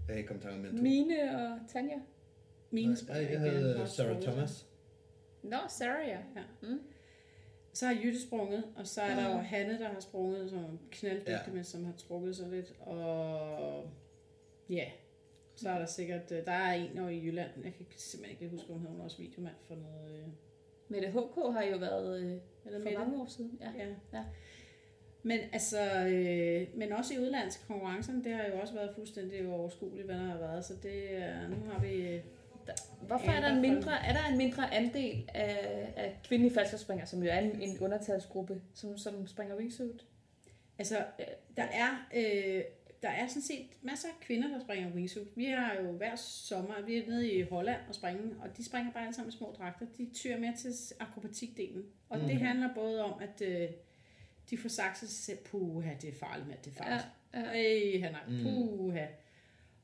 kan ikke komme i tanke om mere to. Mine og Tanja. Mine Nej, springer jeg ikke havde Sarah. Thomas. Nå, Sarah, ja. Ja. Mm. Så har Jytte sprunget, og så er der jo. Hanne, der har sprunget, som er knalddygtig, Ja. ja. men som har trukket sig lidt. Og ja, så er der sikkert, øh, der er en over i Jylland, jeg kan simpelthen ikke huske, om hun også videomand for noget. øh, Mette HK har jo været øh, Eller for Mette. mange år siden. Ja. Ja. Ja. Men altså, øh, men også i udlandske konkurrencerne, det har jo også været fuldstændig overskueligt, hvad der har været. Så det er, nu har vi... Hvorfor er der en mindre, er der en mindre andel af, af kvindelige falskerspringere, som jo er en, en undertalsgruppe, som, som springer wingsuit? Altså, der er, øh, der er sådan set masser af kvinder, der springer wingsuit. Vi har jo hver sommer, vi er nede i Holland og springe, og de springer bare alle sammen i små dragter. De tyrer med til akrobatikdelen. Og mm. det handler både om, at øh, de får sagt sig selv, puha, det er farligt, med det er farligt. Ja, ja. Ej, han er, puha.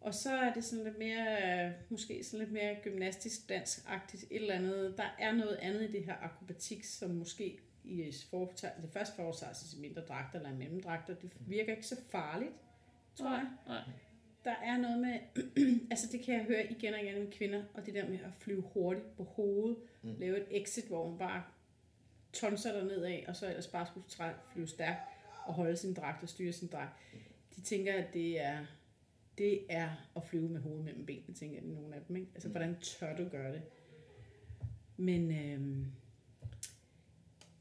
Og så er det sådan lidt mere, måske sådan lidt mere gymnastisk dansk-agtigt, et eller andet. Der er noget andet i det her akrobatik, som måske i foretager, det første foretager sig i mindre dragter eller mellemdragter. Det virker ikke så farligt, tror jeg. Nej. Der er noget med, altså det kan jeg høre igen og igen med kvinder, og det der med at flyve hurtigt på hovedet, mm. lave et exit, hvor man bare tonser der nedad, og så ellers bare skulle flyve stærkt og holde sin dragt og styre sin dragt. De tænker, at det er, det er at flyve med hovedet mellem benene, tænker jeg, nogle af dem. Ikke? Altså, hvordan tør du gøre det? Men øhm,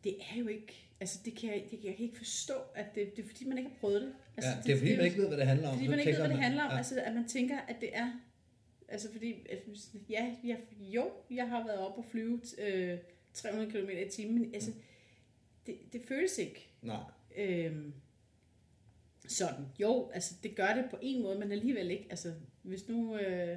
det er jo ikke, altså det kan jeg, det kan jeg ikke forstå, at det, det er fordi, man ikke har prøvet det. Altså, Ja, det er fordi, man ikke ved, hvad det handler om. Fordi man ikke ved, hvad det handler om. Ja. Altså, at man tænker, at det er... Altså, fordi... at- Ja, jeg, jo, jeg har været oppe og flyve øh, 300 km i timen, men altså, det, det føles ikke Nej. øhm, sådan. Jo, altså, det gør det på en måde, men alligevel ikke. Altså, hvis nu... Øh,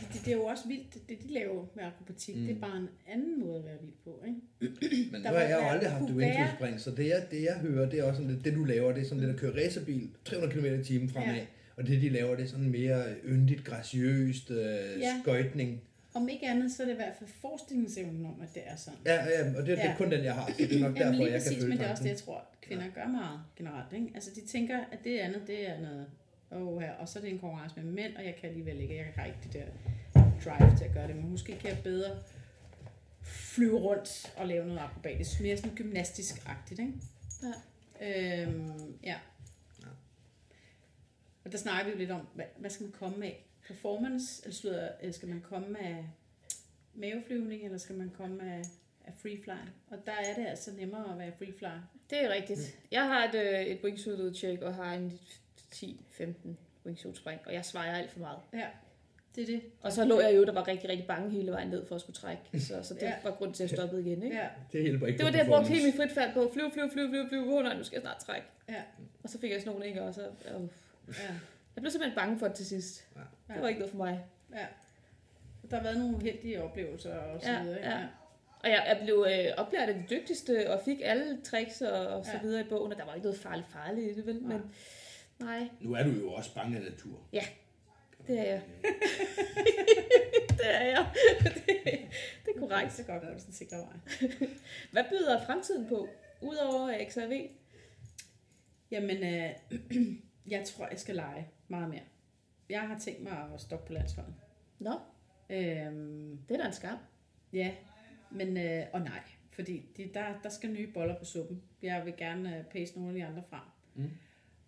det, det, det er jo også vildt, det, de laver med akrobatik, mm. det er bare en anden måde at være vild på, ikke? Men nu Der har må jeg jo aldrig haft kunne wingsuit være- spring, så det jeg, det jeg hører, det er også sådan lidt, det du laver, det er sådan lidt at køre racerbil 300 km i timen fremad. Ja. Og det de laver, det er sådan mere yndigt, graciøst, øh, Ja. skøjtning. Om ikke andet, så er det i hvert fald forestillingsevnen om, at det er sådan. Ja, ja, og det, det er Ja. kun den, jeg har, så det er nok Jamen derfor, lige jeg kan præcis, føle men det er også det, jeg tror, kvinder gør meget generelt. Ikke? Altså de tænker, at det andet, det er noget, oh, her, og så er det en konkurrence med mænd, og jeg kan alligevel ikke, jeg har ikke det der drive til at gøre det, men måske kan jeg bedre flyve rundt og lave noget akrobatisk, mere sådan gymnastisk-agtigt, ikke? Ja. Øhm, ja. Og der snakker vi jo lidt om, hvad, hvad skal man komme med? Performance, eller slutter, skal man komme med maveflyvning, eller skal man komme med af free fly? Og der er det altså nemmere at være free fly. Det er rigtigt. Jeg har et, øh, et wingsuit udtjek og har en 10-15 wingsuit spring, og jeg svejer alt for meget. Ja, det er det. Og så lå jeg jo, der var rigtig, rigtig bange hele vejen ned for at skulle trække. Så, så det Ja. var grund til at stoppe igen, ikke? Ja, Det hjælper ikke Det var det, jeg brugte hele mit frit fald på. Flyv, flyv, flyv, flyv, flyv. Åh nej, nu skal jeg snart trække. ja, Og så fik jeg sådan nogle, ikke? Og så, øh, ja. jeg blev simpelthen bange for det til sidst. Ja. Det var ikke noget for mig. ja. Der har været nogle uheldige oplevelser og så Ja, videre. ikke? ja. Og jeg, jeg blev øh, oplært af de dygtigste, og fik alle tricks og, og så Ja. videre i bogen, og der var ikke noget farligt farligt i det, vel? Men nej, Nu er du jo også bange af natur. det er jeg. det er jeg. det, det er korrekt. Så godt, at det er en sikker vej. Hvad byder fremtiden på, udover XRV? Jamen, øh, jeg tror, jeg skal lege meget mere. Jeg har tænkt mig at stoppe på landsholdet. Nå, Øhm, det er da en skam. ja, men, øh, og nej, fordi de, der, der skal nye boller på suppen. Jeg vil gerne øh, pace nogle af de andre frem. Mm.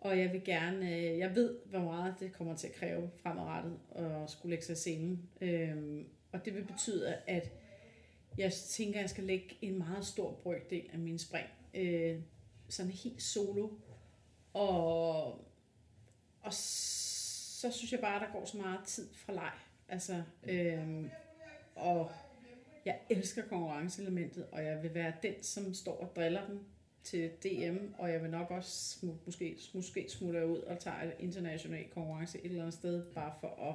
Og jeg vil gerne, øh, jeg ved, hvor meget det kommer til at kræve fremadrettet at skulle lægge sig i scenen. Øhm, og det vil betyde, at jeg tænker, at jeg skal lægge en meget stor brøkdel af min spring. Øh, sådan helt solo. Og, og så synes jeg bare, at der går så meget tid fra leg. Altså, øhm, og jeg elsker konkurrenceelementet, og jeg vil være den, som står og driller dem til DM, og jeg vil nok også smu, måske, måske smutte ud og tage et internationalt konkurrence et eller andet sted, bare for at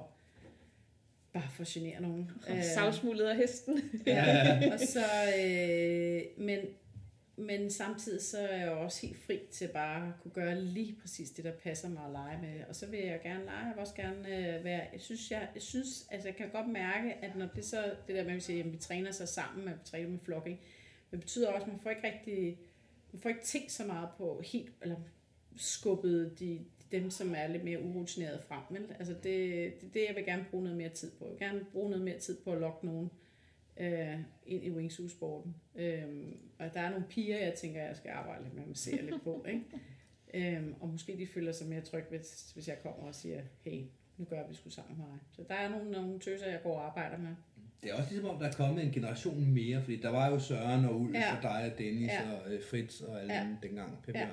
bare for at genere nogen. Øh, Savsmuldet af hesten. Ja, og så, øh, men, men samtidig så er jeg også helt fri til bare at kunne gøre lige præcis det, der passer mig at lege med. Og så vil jeg gerne lege, jeg vil også gerne øh, være, jeg synes, jeg, jeg synes, altså jeg kan godt mærke, at når det så, det der med, at vi at vi træner sig sammen, at vi træner med flokking, det betyder også, at man får ikke rigtig, man får ikke tænkt så meget på helt, eller skubbet de, dem, som er lidt mere urutineret frem. Vel? Altså det, det det, jeg vil gerne bruge noget mere tid på. Jeg vil gerne bruge noget mere tid på at lokke nogen øh, ind i wingsuit-sporten. Øhm, og der er nogle piger, jeg tænker, jeg skal arbejde lidt med at se lidt på. Ikke? Øhm, og måske de føler sig mere trygge, hvis, hvis jeg kommer og siger, hey, nu gør vi sgu sammen med mig. Så der er nogle, nogle tøser, jeg går og arbejder med. Det er også ligesom om, der er kommet en generation mere, fordi der var jo Søren og Ulf Ja. og dig og Dennis Ja. og øh, Fritz og alle Ja. dem dengang, Per Ja.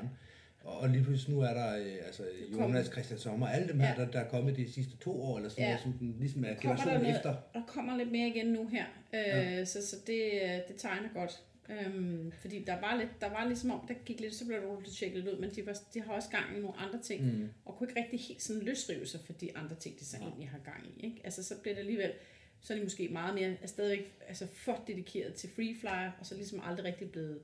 Og, lige pludselig nu er der øh, altså, Jonas, Christian Sommer, alle dem her, Ja. der, der er kommet de sidste to år, eller sådan Ja. noget, som den ligesom er der generationen noget- efter. Der kommer lidt mere igen nu her, øh, Ja. så, så det, øh, det tegner godt. Øhm, fordi der var lidt, der var ligesom om, der gik lidt, så blev det tjekket lidt ud, men de, var, de har også gang i nogle andre ting, Mm. og kunne ikke rigtig helt sådan løsrive sig for de andre ting, de så egentlig har gang i. Ikke? Altså så bliver det alligevel, så er de måske meget mere, er stadigvæk altså for dedikeret til free flyer, og så ligesom aldrig rigtig blevet.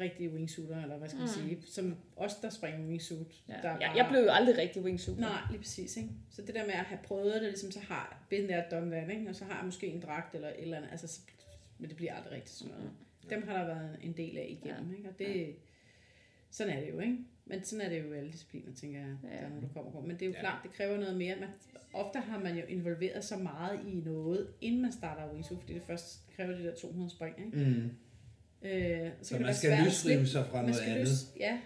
Rigtige wingsuiter, eller hvad skal man Mm. sige, som os, der springer wingsuit. Ja. Der er Jeg, blev jo aldrig rigtig wingsuit. Nej, lige præcis. Ikke? Så det der med at have prøvet det, ligesom så har been there, done that, ikke? og så har jeg måske en dragt eller et eller andet, altså, så, men det bliver aldrig rigtigt sådan noget. Dem har der været en del af igennem, ikke? og det, sådan er det jo, ikke? Men sådan er det jo i alle discipliner, tænker jeg, Ja. der er nogen, der kommer går. Men det er jo Ja. ja. klart, det kræver noget mere. Man, ofte har man jo involveret så meget i noget, inden man starter wingsuit, fordi det først kræver de der 200 spring, ikke? Mm. Øh, Så kan det man være skal løsrive sig fra Man noget skal andet. løs, ja.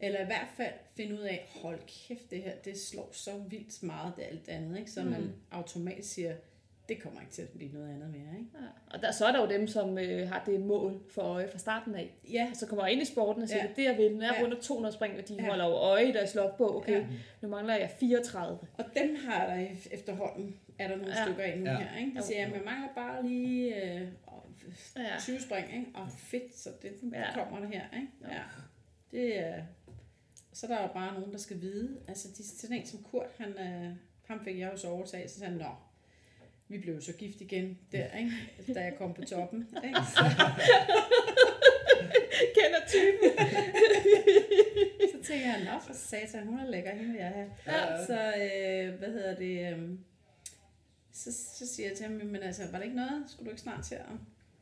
Eller i hvert fald finde ud af, hold kæft, det her, det slår så vildt meget, det alt andet, ikke? Så mm. man automatisk siger, det kommer ikke til at blive noget andet mere, ikke? Ja. Og der, så er der jo dem, som øh, har det mål for øje fra starten af. Ja, så kommer jeg ind i sporten og siger, Ja. ja. det er jeg vil. Når jeg Ja. runder 200 spring, og de Ja. holder jo øje i deres logbog. Okay, Ja. ja. nu mangler jeg 34. og dem har der efterhånden, er der nogle Ja. ja. stykker af nu Ja. ja. her, ikke? De Jo. siger, at jeg mangler bare lige øh, Ja. 20 spring, ikke? Og fedt, så det, det Ja. kommer det her, ikke? Ja. Det er... Så er der jo bare nogen, der skal vide. Altså, de, sådan en som Kurt, han, øh, ham fik jeg jo så overtaget, så sagde han, nå, vi blev så gift igen der, ikke? da jeg kom på toppen. Ikke? Så, Kender typen. så tænker jeg, nå for satan, hun er lækker, hende vil jeg have. Ja. Så, øh, hvad hedder det, øh, så, så siger jeg til ham, men altså, var det ikke noget? Skulle du ikke snart til at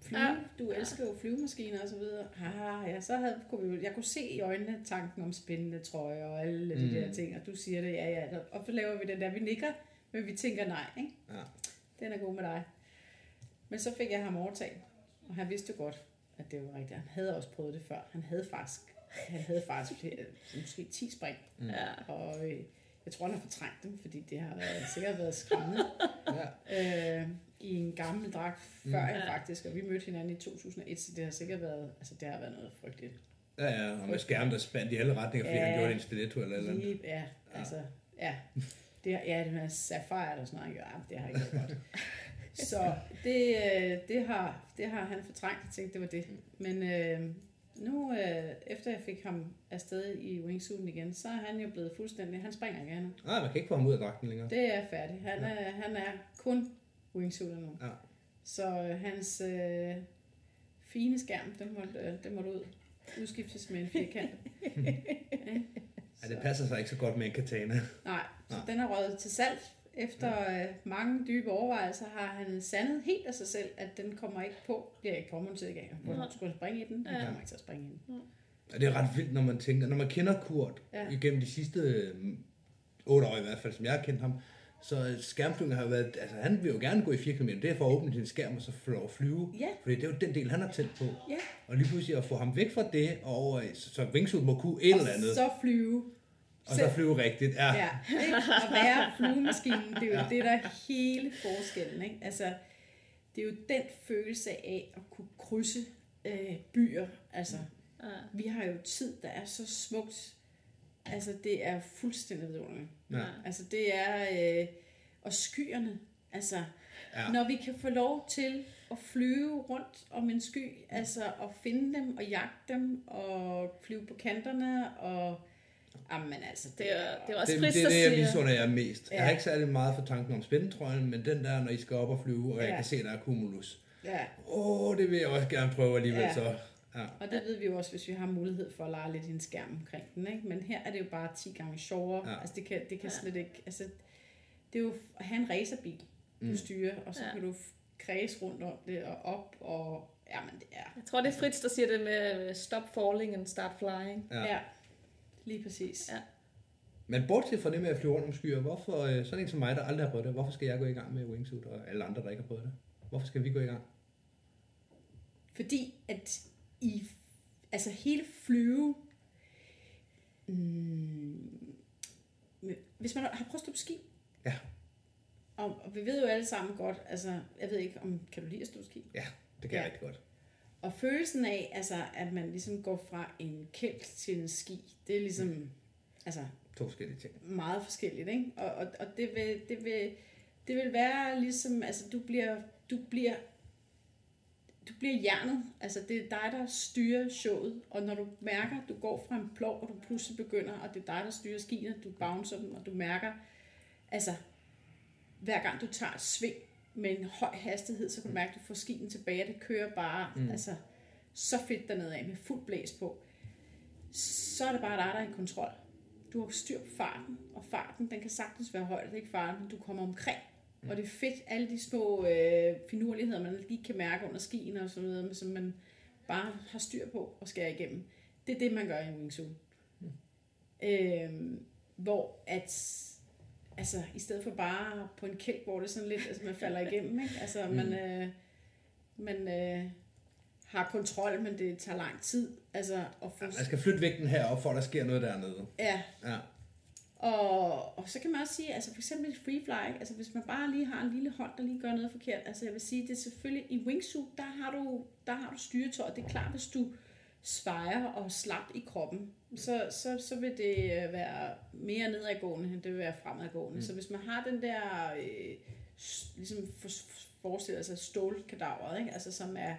flyve? Ja. Du elsker jo flyvemaskiner og så videre. Ah, ja, så havde, kunne vi jeg kunne se i øjnene tanken om spændende trøjer og alle de Mm. der ting, og du siger det, ja, ja, og så laver vi den der, vi nikker, men vi tænker nej, ikke? Ja. Den er god med dig. Men så fik jeg ham overtaget, og han vidste jo godt, at det var rigtigt. Han havde også prøvet det før. Han havde faktisk, han havde faktisk måske 10 spring. Ja. Og øh, jeg tror, han har fortrængt dem, fordi det har været, sikkert været skræmmende. Ja. øh, I en gammel dragt før jeg faktisk, og vi mødte hinanden i 2001, så det har sikkert været, altså det har været noget frygteligt. Ja, ja, og med skærmen, der spændt i alle retninger, fordi Ja. han gjorde en stiletto eller eller andet. Ja, altså, ja. Det, har- ja, det med Sapphire eller sådan noget, ja, det har ikke været godt. Så det, øh, det, har, det har han fortrængt, jeg tænkte, det var det. Men øh, nu, øh, efter jeg fik ham afsted i wingsuiten igen, så er han jo blevet fuldstændig, han springer ikke andet. Nej, man kan ikke få ham ud af dragten længere. Det er færdigt. Han er, han er kun wingsuiter nu. Ja. Så øh, hans øh, fine skærm, den måtte, øh, den måtte ud. Udskiftes med en firkant. Ja, det passer sig ikke så godt med en katana. Nej, så Nej. den er røget til salg. Efter øh, mange dybe overvejelser har han sandet helt af sig selv, at den kommer ikke på. Det er ikke påmonteret igen. Hvor Nej. skulle springe i den? Han Ja. kommer ikke til at springe i den. Og det er ret vildt, når man tænker, når man kender Kurt ja. Ja. igennem de sidste øhm, otte år i hvert fald, som jeg har kendt ham, så skærmflyvning har været, altså han vil jo gerne gå i 4 km, det er for at åbne sin skærm og så få lov at flyve. Ja. Fordi det er jo den del, han har tændt på. Ja. Og lige pludselig at få ham væk fra det og over så, så wingsuit må kunne et eller andet, Og så flyve. og så flyve rigtigt. Ja. Ja, ikke? At være flyvemaskinen, det er jo Ja. ja. det, der er hele forskellen. Ikke? Altså, det er jo den følelse af at kunne krydse øh, byer. Altså, Ja. vi har jo tid, der er så smukt. Altså, det er fuldstændig vidunderligt. Ja. Altså, det er... Øh, og skyerne. Altså, Ja. når vi kan få lov til at flyve rundt om en sky, altså at finde dem og jagte dem og flyve på kanterne og... Jamen altså, det, Det er, det er også Det, frist det er at det, jeg misunder jer mest. Ja. Jeg har ikke særlig meget for tanken om spændetrøjen, men den der, når I skal op og flyve, og jeg Ja. kan se, der er cumulus. ja. Åh, det vil jeg også gerne prøve alligevel Ja. så. Ja. Og det ved vi jo også, hvis vi har mulighed for at lege lidt i en skærm omkring den. Ikke? Men her er det jo bare 10 gange sjovere. Ja. Ja. Altså det kan, det kan Ja. slet ikke... Altså, det er jo at have en racerbil, du Mm. styrer, og så Ja. ja. kan du kredse rundt om det og op, og jamen det er... Jeg tror, det er Fritz, der siger det med stop falling and start flying. Ja. Ja. ja lige præcis. Ja. Men bortset fra det med at flyve rundt om skyer, hvorfor, øh, sådan en som mig, der aldrig har prøvet det, hvorfor skal jeg gå i gang med wingsuit, og alle andre, der ikke har prøvet det? Hvorfor skal vi gå i gang? Fordi at i... Altså hele flyve... Mm, hvis man har prøvet at stå på ski, Ja. Og, og vi ved jo alle sammen godt, altså, jeg ved ikke, om kan du lide at stå på ski? Ja, det kan jeg Ja. rigtig godt. Og følelsen af, altså, at man ligesom går fra en kælk til en ski, det er ligesom, altså, To forskellige ting. meget forskelligt, ikke? Og, og, og det, vil, det, vil, det vil være ligesom, altså du bliver, du bliver, du bliver hjernet. Altså det er dig, der styrer showet. Og når du mærker, at du går fra en plov, og du pludselig begynder, og det er dig, der styrer skiene, du bouncer dem, og du mærker, altså hver gang du tager et sving med en høj hastighed, så kan du mærke, at du får skien tilbage, og det kører bare, mm. altså så fedt dernede af med fuld blæs på. Så er det bare dig, der er i kontrol. Du har styr på farten, og farten, den kan sagtens være høj, det er ikke farten, men du kommer omkring. Mm. Og det er fedt, alle de små øh, finurligheder, man lige kan mærke under skien og sådan noget, som man bare har styr på og skærer igennem. Det er det, man gør i en wingsuit. Mm. Øhm, hvor at, altså, i stedet for bare på en kælk, hvor det er sådan lidt, altså man falder igennem, ikke? Altså, man, øh, man øh, har kontrol, men det tager lang tid. Altså, at få, Man skal flytte vægten herop, for at der sker noget dernede. ja, Ja. Og, og så kan man også sige, altså for eksempel free fly, altså hvis man bare lige har en lille hånd, der lige gør noget forkert, altså jeg vil sige, det er selvfølgelig i wingsuit, der har du, der har du styretøj, det er klart, hvis du svejer og slap i kroppen, så, så, så vil det øh, være mere nedadgående, end det vil være fremadgående. Mm. Så hvis man har den der, øh, ligesom for, forestiller sig stålkadaveret, ikke? Altså, som er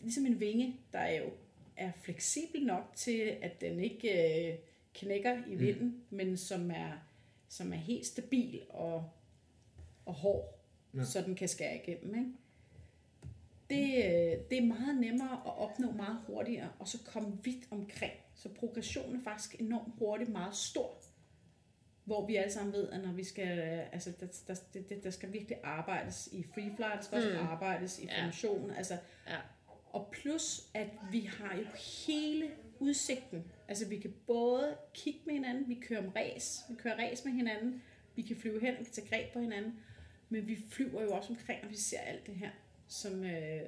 ligesom en vinge, der er jo er fleksibel nok til, at den ikke øh, knækker i vinden, mm. men som er, som er helt stabil og, og hård, Ja. ja. så den kan skære igennem. Ikke? Det, øh, det er meget nemmere at opnå meget hurtigere, og så komme vidt omkring. Så progressionen er faktisk enormt hurtigt meget stor. Hvor vi alle sammen ved, at når vi skal, altså der, der, der, der skal virkelig arbejdes i free fly, der skal også Mm. arbejdes i Ja. formation, altså Ja. og plus, at vi har jo hele udsigten. Altså, vi kan både kigge med hinanden, vi kører om ræs, vi kører ræs med hinanden, vi kan flyve hen, vi kan tage greb på hinanden, men vi flyver jo også omkring, og vi ser alt det her, som, øh,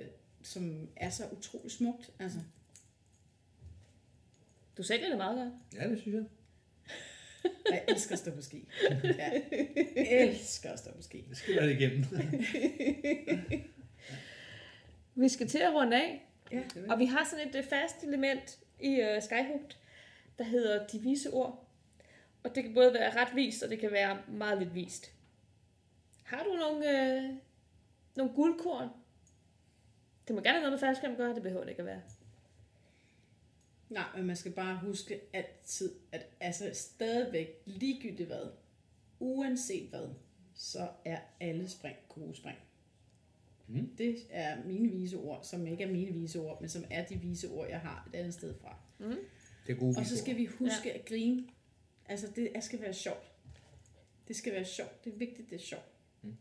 som er så utrolig smukt. Altså, Du sælger det meget godt. Ja, det synes jeg. jeg elsker at stå på ski. Ja. Jeg elsker at stå på ski. Det skal være det igennem. Vi skal til at runde af, Ja, og vi har sådan et øh, fast element i uh, Skyhooked, der hedder de vise ord. Og det kan både være ret vist, og det kan være meget lidt vist. Har du nogle, øh, nogle guldkorn? Det må gerne have noget med faldskærm gøre, det behøver det ikke at være. Nej, men man skal bare huske altid, at altså stadigvæk ligegyldigt hvad, uanset hvad, så er alle spring gode spring. Mm. Det er mine vise ord, som ikke er mine vise ord, men som er de vise ord, jeg har et andet sted fra. Det er gode Og så skal vi huske ja. at grine. Altså, det er- skal være sjovt. Det skal være sjovt. Det er vigtigt, det er sjovt. Mm.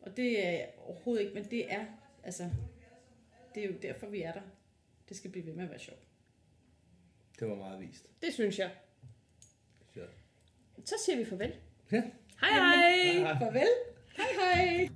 Og det er overhovedet ikke, men det er, altså, det er jo derfor, vi er der. Det skal blive ved med at være sjovt. Det var meget vist. Det synes jeg. Så. Så siger vi farvel. Ja. Hej hej! Hej, hej. Farvel. Hej hej.